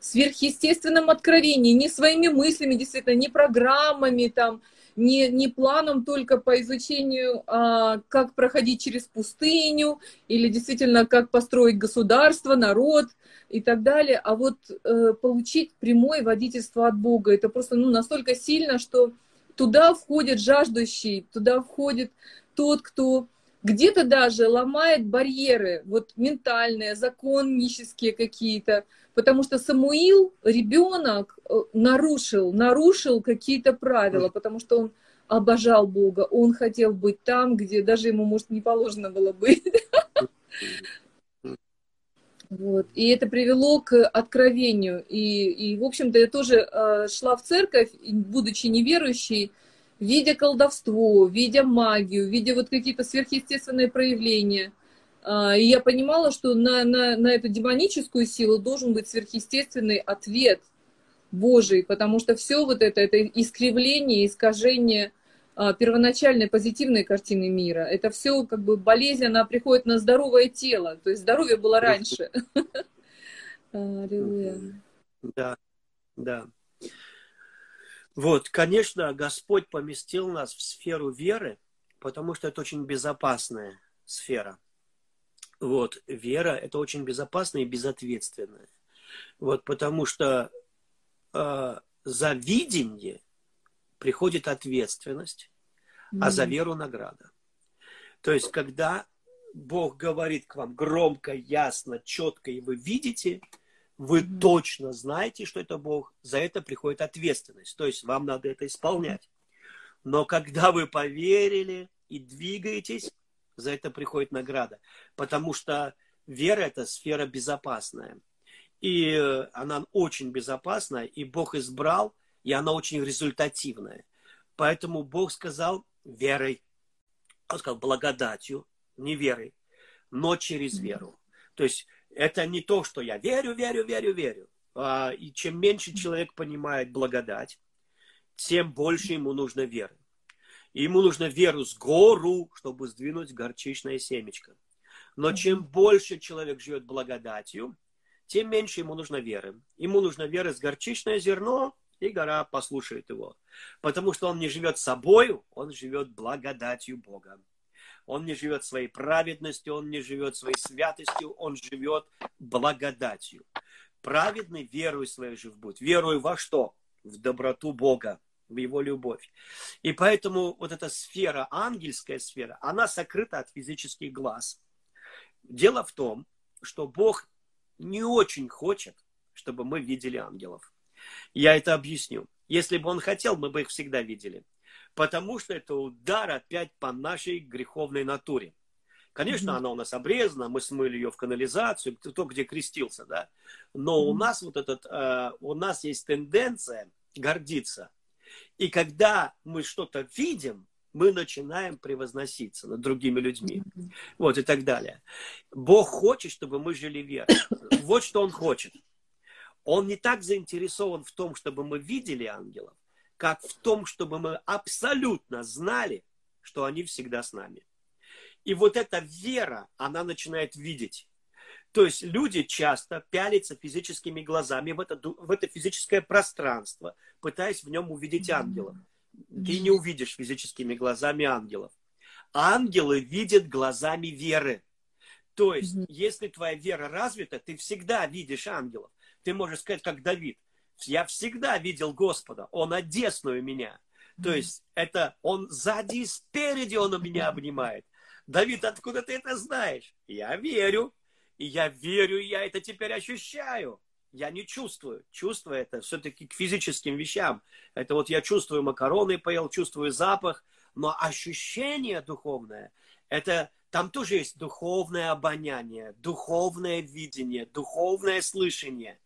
[SPEAKER 1] сверхъестественном откровении, не своими мыслями, действительно, не программами, там, не, не планом только по изучению, а, как проходить через пустыню, или действительно, как построить государство, народ и так далее, а вот э, получить прямое водительство от Бога. Это просто ну, настолько сильно, что туда входит жаждущий, туда входит тот, кто где-то даже ломает барьеры, вот ментальные, законнические какие-то, потому что Самуил, ребенок, э, нарушил, нарушил какие-то правила, потому что он обожал Бога, он хотел быть там, где даже ему, может, не положено было быть. Вот. И это привело к откровению. И, и в общем-то, я тоже э, шла в церковь, будучи неверующей, видя колдовство, видя магию, видя вот какие-то сверхъестественные проявления. Э, и я понимала, что на, на, на эту демоническую силу должен быть сверхъестественный ответ Божий, потому что все вот это, это искривление, искажение первоначальной позитивной картины мира. Это все как бы болезнь, она приходит на здоровое тело. То есть здоровье было раньше.
[SPEAKER 2] Да, да. Вот, конечно, Господь поместил нас в сферу веры, потому что это очень безопасная сфера. Вот, вера – это очень безопасная и безответственная. Вот, потому что э, за видение приходит ответственность, mm-hmm. а за веру награда. То есть, когда Бог говорит к вам громко, ясно, четко, и вы видите, вы mm-hmm. точно знаете, что это Бог, за это приходит ответственность. То есть, вам надо это исполнять. Но когда вы поверили и двигаетесь, за это приходит награда. Потому что вера – это сфера безопасная. И э, она очень безопасная, и Бог избрал, и она очень результативная. Поэтому Бог сказал верой. Он сказал благодатью, не верой, но через веру. То есть это не то, что я верю, верю, верю, верю. А, и чем меньше человек понимает благодать, тем больше ему нужно веры. И ему нужно веру с гору, чтобы сдвинуть горчичное семечко. Но чем больше человек живет благодатью, тем меньше ему нужно веры. Ему нужно веры с горчичное зерно, и гора послушает его. Потому что он не живет собою, он живет благодатью Бога. Он не живет своей праведностью, он не живет своей святостью, он живет благодатью. Праведный веруй своей жив будет. Веруй во что? В доброту Бога в его любовь. И поэтому вот эта сфера, ангельская сфера, она сокрыта от физических глаз. Дело в том, что Бог не очень хочет, чтобы мы видели ангелов. Я это объясню. Если бы он хотел, мы бы их всегда видели. Потому что это удар опять по нашей греховной натуре. Конечно, mm-hmm. она у нас обрезана, мы смыли ее в канализацию, кто где крестился, да. Но mm-hmm. у нас вот этот, э, у нас есть тенденция гордиться и когда мы что-то видим, мы начинаем превозноситься над другими людьми. Вот и так далее. Бог хочет, чтобы мы жили верой. Вот что Он хочет. Он не так заинтересован в том, чтобы мы видели ангелов, как в том, чтобы мы абсолютно знали, что они всегда с нами. И вот эта вера, она начинает видеть. То есть люди часто пялятся физическими глазами в это, в это физическое пространство, пытаясь в нем увидеть ангелов. Ты не увидишь физическими глазами ангелов. Ангелы видят глазами веры. То есть, если твоя вера развита, ты всегда видишь ангелов. Ты можешь сказать, как Давид, я всегда видел Господа, Он одесную меня. То есть, это Он сзади и спереди Он меня обнимает. Давид, откуда ты это знаешь? Я верю. И я верю, и я это теперь ощущаю. Я не чувствую. Чувство это все-таки к физическим вещам. Это вот я чувствую макароны поел, чувствую запах. Но ощущение духовное, это там тоже есть духовное обоняние, духовное видение, духовное слышание,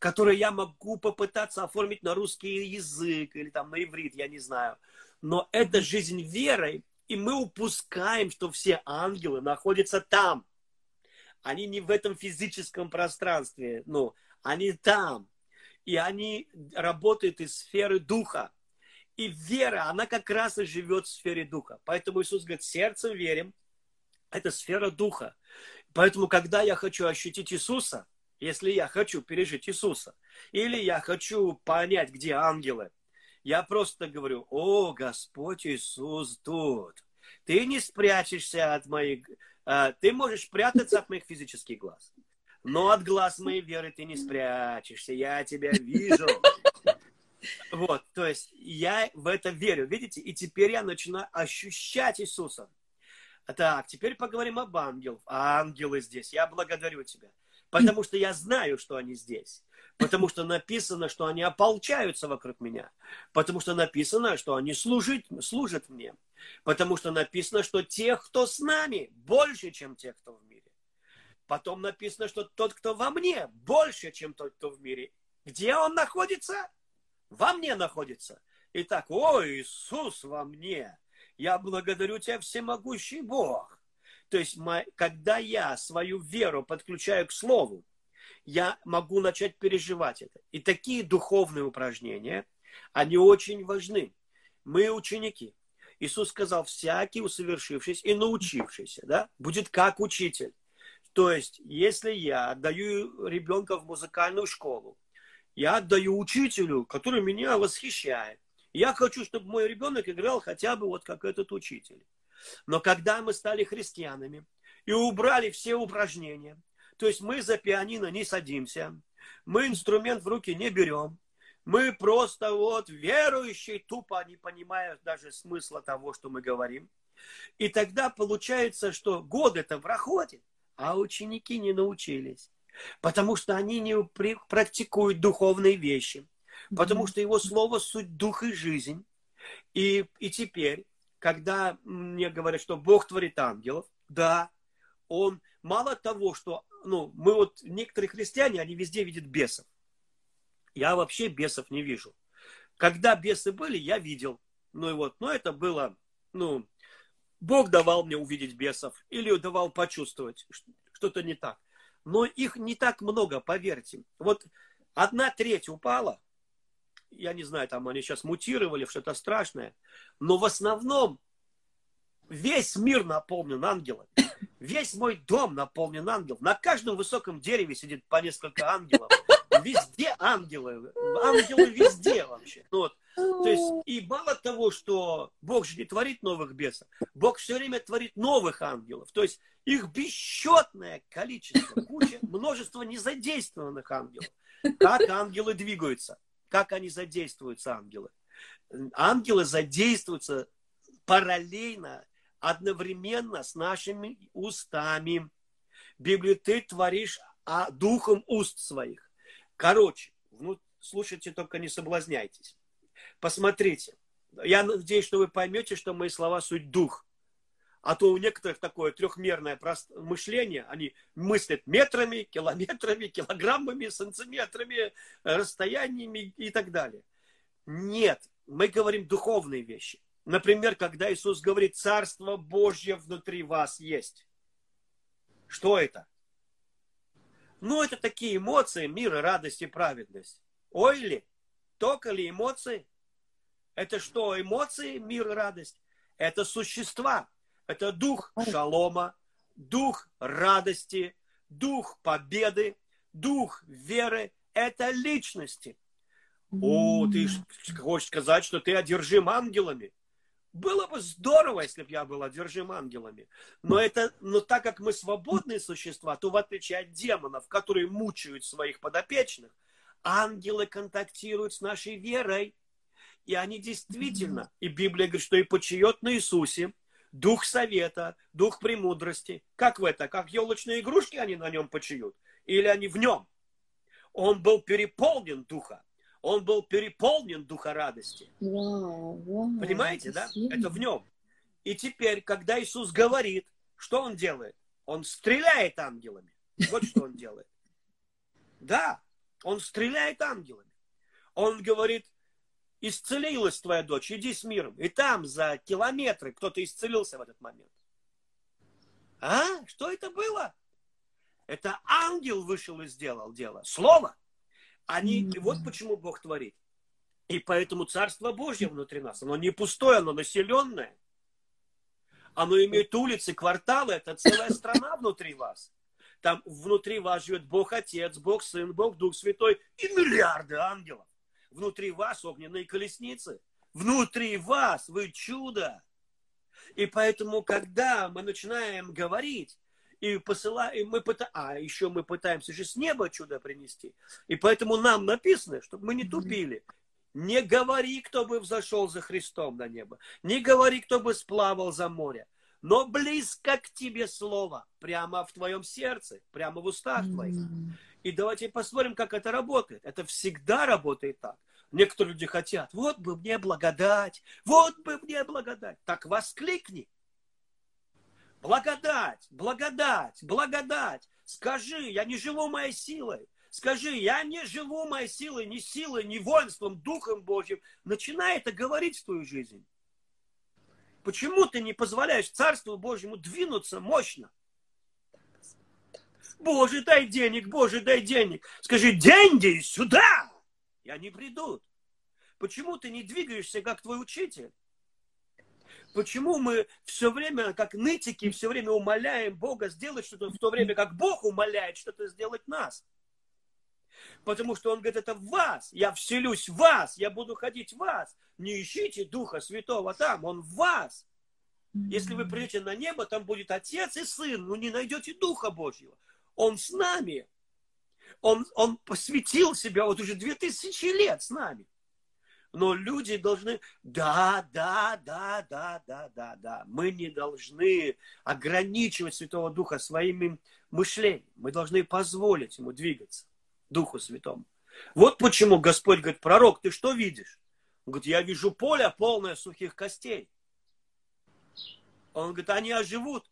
[SPEAKER 2] которое я могу попытаться оформить на русский язык или там на иврит, я не знаю. Но это жизнь верой, и мы упускаем, что все ангелы находятся там они не в этом физическом пространстве, ну, они там. И они работают из сферы духа. И вера, она как раз и живет в сфере духа. Поэтому Иисус говорит, сердцем верим, это сфера духа. Поэтому, когда я хочу ощутить Иисуса, если я хочу пережить Иисуса, или я хочу понять, где ангелы, я просто говорю, о, Господь Иисус тут. Ты не спрячешься от моих а, ты можешь прятаться от моих физических глаз. Но от глаз моей веры ты не спрячешься. Я тебя вижу. Вот, то есть я в это верю, видите? И теперь я начинаю ощущать Иисуса. Так, теперь поговорим об ангелах. Ангелы здесь. Я благодарю тебя. Потому что я знаю, что они здесь. Потому что написано, что они ополчаются вокруг меня. Потому что написано, что они служат, служат мне. Потому что написано, что тех, кто с нами, больше, чем тех, кто в мире. Потом написано, что тот, кто во мне, больше, чем тот, кто в мире. Где он находится? Во мне находится. Итак, о, Иисус во мне. Я благодарю тебя, всемогущий Бог. То есть, когда я свою веру подключаю к Слову, я могу начать переживать это. И такие духовные упражнения, они очень важны. Мы ученики. Иисус сказал, всякий усовершившись и научившийся, да, будет как учитель. То есть, если я отдаю ребенка в музыкальную школу, я отдаю учителю, который меня восхищает. Я хочу, чтобы мой ребенок играл хотя бы вот как этот учитель. Но когда мы стали христианами и убрали все упражнения, то есть мы за пианино не садимся, мы инструмент в руки не берем, Мы просто вот верующие, тупо не понимают даже смысла того, что мы говорим. И тогда получается, что годы-то проходят, а ученики не научились. Потому что они не практикуют духовные вещи. Потому что его слово суть дух и жизнь. И, и теперь, когда мне говорят, что Бог творит ангелов, да, он мало того, что ну, мы вот, некоторые христиане, они везде видят бесов. Я вообще бесов не вижу. Когда бесы были, я видел. Ну и вот, но это было, ну, Бог давал мне увидеть бесов или давал почувствовать что-то не так. Но их не так много, поверьте. Вот одна треть упала, я не знаю, там они сейчас мутировали что-то страшное, но в основном весь мир наполнен ангелами. Весь мой дом наполнен ангелов. На каждом высоком дереве сидит по несколько ангелов. Везде ангелы. Ангелы везде вообще. Ну, вот. То есть, и мало того, что Бог же не творит новых бесов, Бог все время творит новых ангелов. То есть, их бесчетное количество, куча, множество незадействованных ангелов. Как ангелы двигаются? Как они задействуются, ангелы? Ангелы задействуются параллельно одновременно с нашими устами. Библию ты творишь а духом уст своих. Короче, ну, слушайте, только не соблазняйтесь. Посмотрите. Я надеюсь, что вы поймете, что мои слова суть дух. А то у некоторых такое трехмерное мышление, они мыслят метрами, километрами, килограммами, сантиметрами, расстояниями и так далее. Нет, мы говорим духовные вещи. Например, когда Иисус говорит, Царство Божье внутри вас есть. Что это? Ну, это такие эмоции, мир, радость и праведность. Ой ли? Только ли эмоции? Это что, эмоции, мир и радость? Это существа. Это дух шалома, дух радости, дух победы, дух веры. Это личности. О, ты хочешь сказать, что ты одержим ангелами? Было бы здорово, если бы я был одержим ангелами. Но, это, но так как мы свободные существа, то в отличие от демонов, которые мучают своих подопечных, ангелы контактируют с нашей верой. И они действительно, и Библия говорит, что и почиет на Иисусе, дух совета, дух премудрости. Как в это? Как елочные игрушки они на нем почиют? Или они в нем? Он был переполнен духа. Он был переполнен духа радости. Вау, вау, Понимаете, да? Это в нем. И теперь, когда Иисус говорит, что он делает? Он стреляет ангелами. Вот что он делает. Да, он стреляет ангелами. Он говорит, исцелилась твоя дочь, иди с миром. И там за километры кто-то исцелился в этот момент. А? Что это было? Это ангел вышел и сделал дело. Слово. Они, mm-hmm. вот почему Бог творит. И поэтому Царство Божье внутри нас, оно не пустое, оно населенное. Оно имеет улицы, кварталы, это целая страна внутри вас. Там внутри вас живет Бог Отец, Бог Сын, Бог Дух Святой и миллиарды ангелов. Внутри вас огненные колесницы. Внутри вас вы чудо. И поэтому, когда мы начинаем говорить, и посылаем, мы пыта... а еще мы пытаемся же с неба чудо принести. И поэтому нам написано, чтобы мы не тупили. Не говори, кто бы взошел за Христом на небо. Не говори, кто бы сплавал за море. Но близко к тебе слово, прямо в твоем сердце, прямо в устах твоих. И давайте посмотрим, как это работает. Это всегда работает так. Некоторые люди хотят, вот бы мне благодать, вот бы мне благодать. Так воскликни. Благодать, благодать, благодать. Скажи, я не живу моей силой. Скажи, я не живу моей силой, ни силой, ни воинством, Духом Божьим. Начинай это говорить в твою жизнь. Почему ты не позволяешь Царству Божьему двинуться мощно? Боже, дай денег, Боже, дай денег. Скажи, деньги сюда! И они придут. Почему ты не двигаешься, как твой учитель? Почему мы все время, как нытики, все время умоляем Бога сделать что-то, в то время как Бог умоляет что-то сделать нас? Потому что Он говорит, это в вас, я вселюсь в вас, я буду ходить в вас. Не ищите Духа Святого там, Он в вас. Если вы придете на небо, там будет Отец и Сын, но не найдете Духа Божьего. Он с нами. Он, он посвятил себя вот уже две тысячи лет с нами. Но люди должны, да, да, да, да, да, да, да. Мы не должны ограничивать Святого Духа своим мышлением. Мы должны позволить ему двигаться, Духу Святому. Вот почему Господь говорит, пророк, ты что видишь? Он говорит, я вижу поле полное сухих костей. Он говорит, они оживут.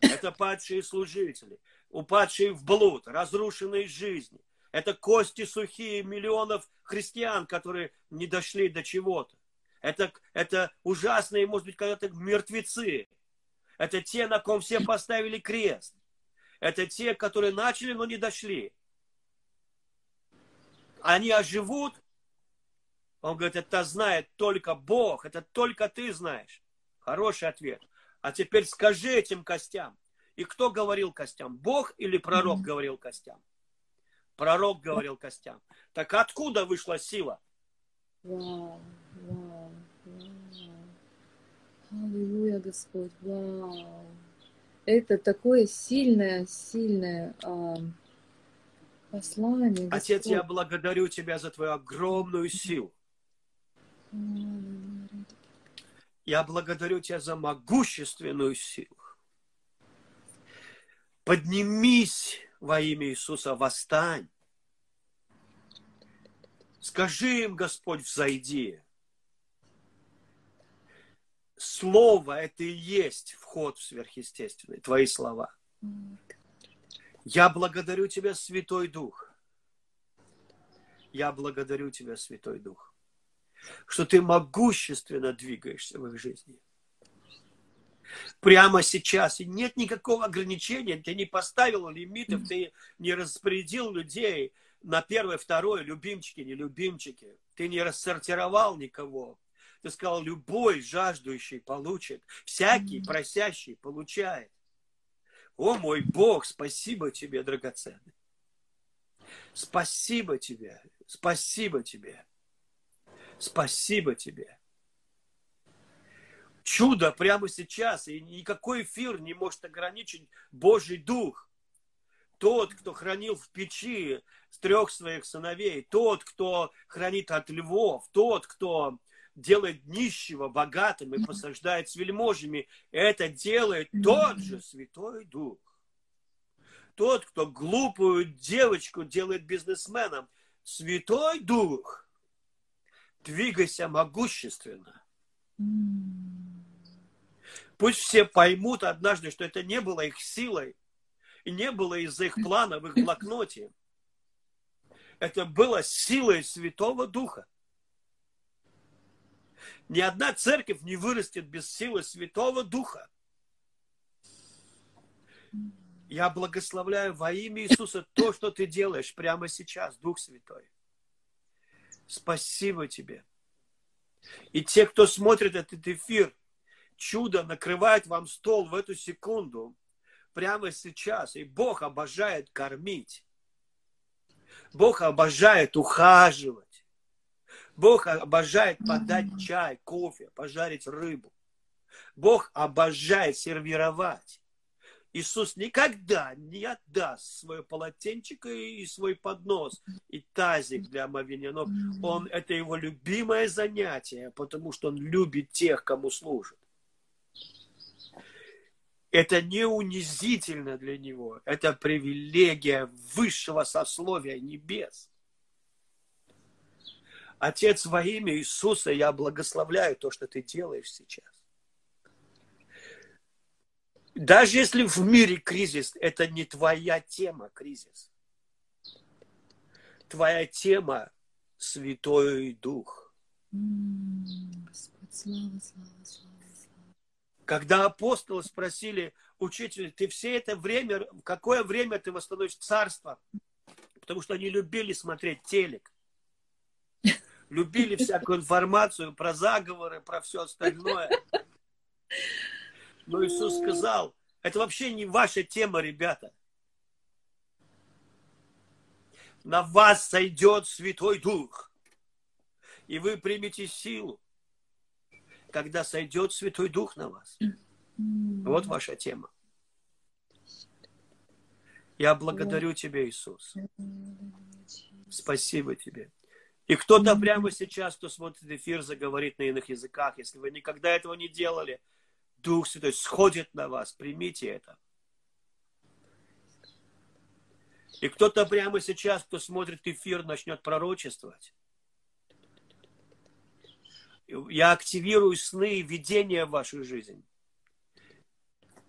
[SPEAKER 2] Это падшие служители, упадшие в блуд, разрушенные жизни. Это кости сухие миллионов христиан, которые не дошли до чего-то. Это, это ужасные, может быть, когда-то мертвецы. Это те, на ком все поставили крест. Это те, которые начали, но не дошли. Они оживут. Он говорит, это знает только Бог, это только ты знаешь. Хороший ответ. А теперь скажи этим костям. И кто говорил костям? Бог или пророк mm-hmm. говорил костям? Пророк говорил костям. Так откуда вышла сила?
[SPEAKER 1] Вау, вау, вау. Аллилуйя, Господь, вау. Это такое сильное, сильное а, послание. Господь.
[SPEAKER 2] Отец, я благодарю Тебя за Твою огромную силу. Я благодарю Тебя за могущественную силу. Поднимись во имя Иисуса, восстань. Скажи им, Господь, взойди. Слово – это и есть вход в сверхъестественный, твои слова. Я благодарю Тебя, Святой Дух. Я благодарю Тебя, Святой Дух, что Ты могущественно двигаешься в их жизни – прямо сейчас. И нет никакого ограничения. Ты не поставил лимитов, ты не распорядил людей на первое, второе, любимчики, не любимчики. Ты не рассортировал никого. Ты сказал, любой жаждущий получит, всякий просящий получает. О мой Бог, спасибо тебе, драгоценный. Спасибо тебе, спасибо тебе, спасибо тебе чудо прямо сейчас, и никакой эфир не может ограничить Божий Дух. Тот, кто хранил в печи трех своих сыновей, тот, кто хранит от львов, тот, кто делает нищего богатым и посаждает с вельможами, это делает тот же Святой Дух. Тот, кто глупую девочку делает бизнесменом, Святой Дух, двигайся могущественно. Пусть все поймут однажды, что это не было их силой, и не было из-за их плана в их блокноте. Это было силой Святого Духа. Ни одна церковь не вырастет без силы Святого Духа. Я благословляю во имя Иисуса то, что ты делаешь прямо сейчас, Дух Святой. Спасибо тебе. И те, кто смотрит этот эфир, чудо накрывает вам стол в эту секунду, прямо сейчас. И Бог обожает кормить. Бог обожает ухаживать. Бог обожает подать чай, кофе, пожарить рыбу. Бог обожает сервировать. Иисус никогда не отдаст свое полотенчико и свой поднос и тазик для омовения ног. Он, это его любимое занятие, потому что он любит тех, кому служит. Это не унизительно для него. Это привилегия высшего сословия небес. Отец, во имя Иисуса я благословляю то, что ты делаешь сейчас. Даже если в мире кризис, это не твоя тема кризис. Твоя тема – Святой Дух. Господь, слава, слава, слава. Когда апостолы спросили, учитель, ты все это время, какое время ты восстановишь царство? Потому что они любили смотреть телек. Любили всякую информацию про заговоры, про все остальное. Но Иисус сказал, это вообще не ваша тема, ребята. На вас сойдет Святой Дух, и вы примете силу когда сойдет Святой Дух на вас. Вот ваша тема. Я благодарю Тебя, Иисус. Спасибо Тебе. И кто-то прямо сейчас, кто смотрит эфир, заговорит на иных языках. Если вы никогда этого не делали, Дух Святой сходит на вас. Примите это. И кто-то прямо сейчас, кто смотрит эфир, начнет пророчествовать. Я активирую сны и видения в вашу жизнь.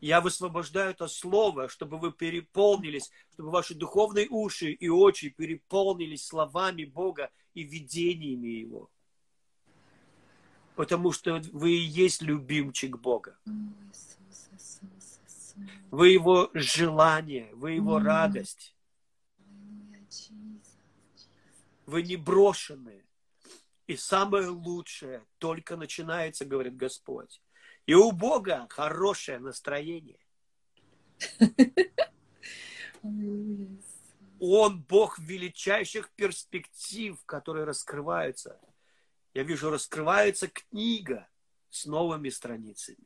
[SPEAKER 2] Я высвобождаю это слово, чтобы вы переполнились, чтобы ваши духовные уши и очи переполнились словами Бога и видениями Его. Потому что вы и есть любимчик Бога. Вы Его желание, вы Его радость. Вы не брошены. И самое лучшее только начинается, говорит Господь. И у Бога хорошее настроение. Он Бог величайших перспектив, которые раскрываются. Я вижу, раскрывается книга с новыми страницами.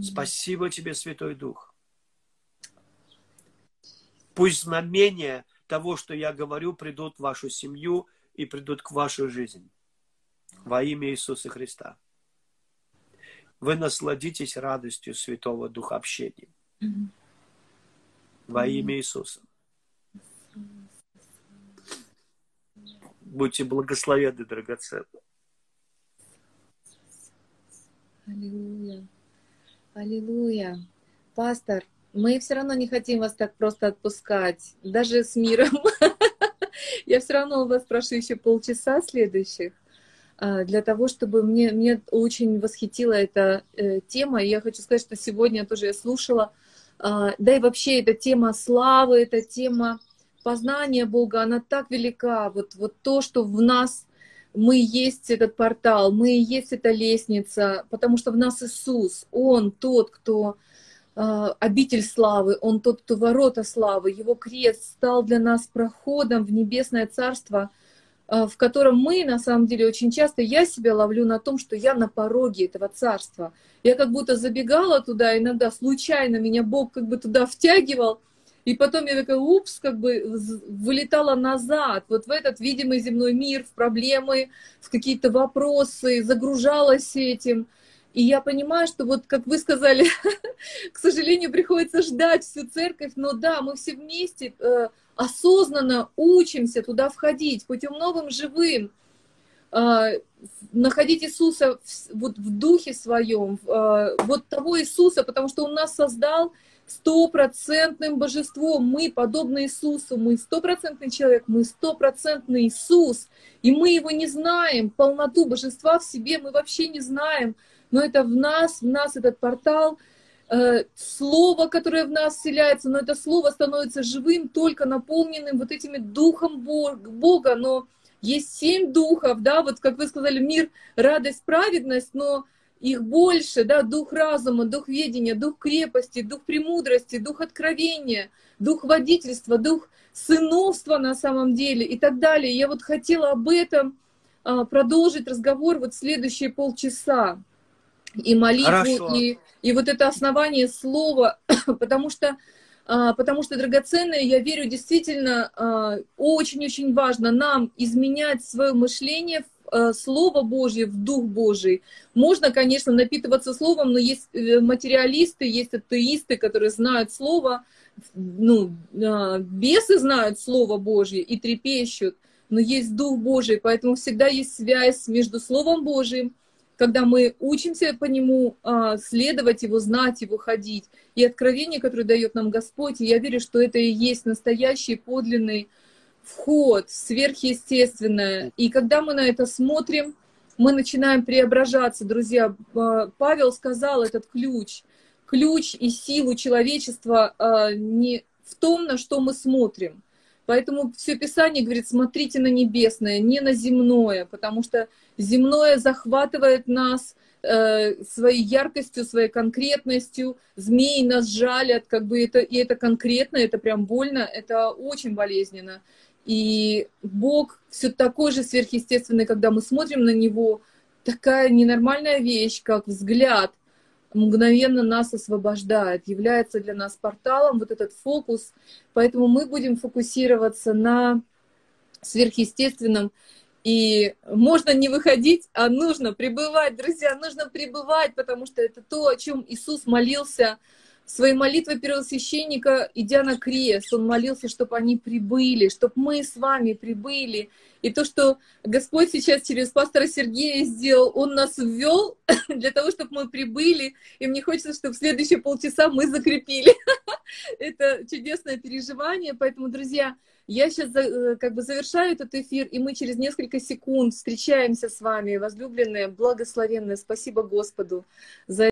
[SPEAKER 2] Спасибо тебе, Святой Дух. Пусть знамения того, что я говорю, придут в вашу семью и придут к вашей жизни. Во имя Иисуса Христа вы насладитесь радостью Святого Духа общения. Во имя Иисуса. Будьте благословенны, драгоценны.
[SPEAKER 1] Аллилуйя. Аллилуйя. Пастор, мы все равно не хотим вас так просто отпускать, даже с миром. Я все равно у вас прошу еще полчаса следующих. А, для того, чтобы мне, мне очень восхитила эта э, тема. И я хочу сказать, что сегодня тоже я слушала, э, да и вообще эта тема славы, эта тема познания Бога, она так велика. Вот, вот то, что в нас мы есть этот портал, мы есть эта лестница, потому что в нас Иисус, Он тот, кто обитель славы, Он тот, кто ворота славы, Его крест стал для нас проходом в небесное царство – Э, в котором мы, на самом деле, очень часто, я себя ловлю на том, что я на пороге этого царства. Я как будто забегала туда, иногда случайно меня Бог как бы туда втягивал, и потом я такая, упс, как бы вылетала назад, вот в этот видимый земной мир, в проблемы, в какие-то вопросы, загружалась этим. И я понимаю, что вот, как вы сказали, к сожалению, приходится ждать всю церковь, но да, мы все вместе э, осознанно учимся туда входить, путем новым живым, э, находить Иисуса в, вот в духе своем, э, вот того Иисуса, потому что Он нас создал стопроцентным божеством. Мы подобны Иисусу, мы стопроцентный человек, мы стопроцентный Иисус, и мы Его не знаем, полноту божества в себе мы вообще не знаем, но это в нас, в нас этот портал, э, слово, которое в нас вселяется, но это слово становится живым, только наполненным вот этими духом Бога, но есть семь духов, да, вот как вы сказали, мир, радость, праведность, но их больше, да, дух разума, дух ведения, дух крепости, дух премудрости, дух откровения, дух водительства, дух сыновства на самом деле и так далее. Я вот хотела об этом а, продолжить разговор вот следующие полчаса и молитву, и, и вот это основание слова, потому что, а, потому что драгоценное, я верю, действительно а, очень-очень важно нам изменять свое мышление в а, Слово Божье, в Дух Божий. Можно, конечно, напитываться Словом, но есть э, материалисты, есть атеисты, которые знают Слово, ну, бесы знают Слово Божье и трепещут, но есть Дух Божий, поэтому всегда есть связь между Словом Божьим когда мы учимся по нему а, следовать его, знать его, ходить. И откровение, которое дает нам Господь, я верю, что это и есть настоящий подлинный вход, сверхъестественное. И когда мы на это смотрим, мы начинаем преображаться. Друзья, а, Павел сказал этот ключ. Ключ и силу человечества а, не в том, на что мы смотрим. Поэтому все Писание говорит, смотрите на небесное, не на земное, потому что земное захватывает нас э, своей яркостью, своей конкретностью. Змеи нас жалят, как бы это, и это конкретно, это прям больно, это очень болезненно. И Бог все такой же сверхъестественный, когда мы смотрим на Него, такая ненормальная вещь, как взгляд. Мгновенно нас освобождает, является для нас порталом, вот этот фокус. Поэтому мы будем фокусироваться на сверхъестественном. И можно не выходить, а нужно пребывать, друзья, нужно пребывать, потому что это то, о чем Иисус молился своей молитвой первосвященника, идя на крест, он молился, чтобы они прибыли, чтобы мы с вами прибыли. И то, что Господь сейчас через пастора Сергея сделал, Он нас ввел для того, чтобы мы прибыли. И мне хочется, чтобы в следующие полчаса мы закрепили. Это чудесное переживание. Поэтому, друзья, я сейчас э, как бы завершаю этот эфир, и мы через несколько секунд встречаемся с вами, возлюбленные, благословенные. Спасибо Господу за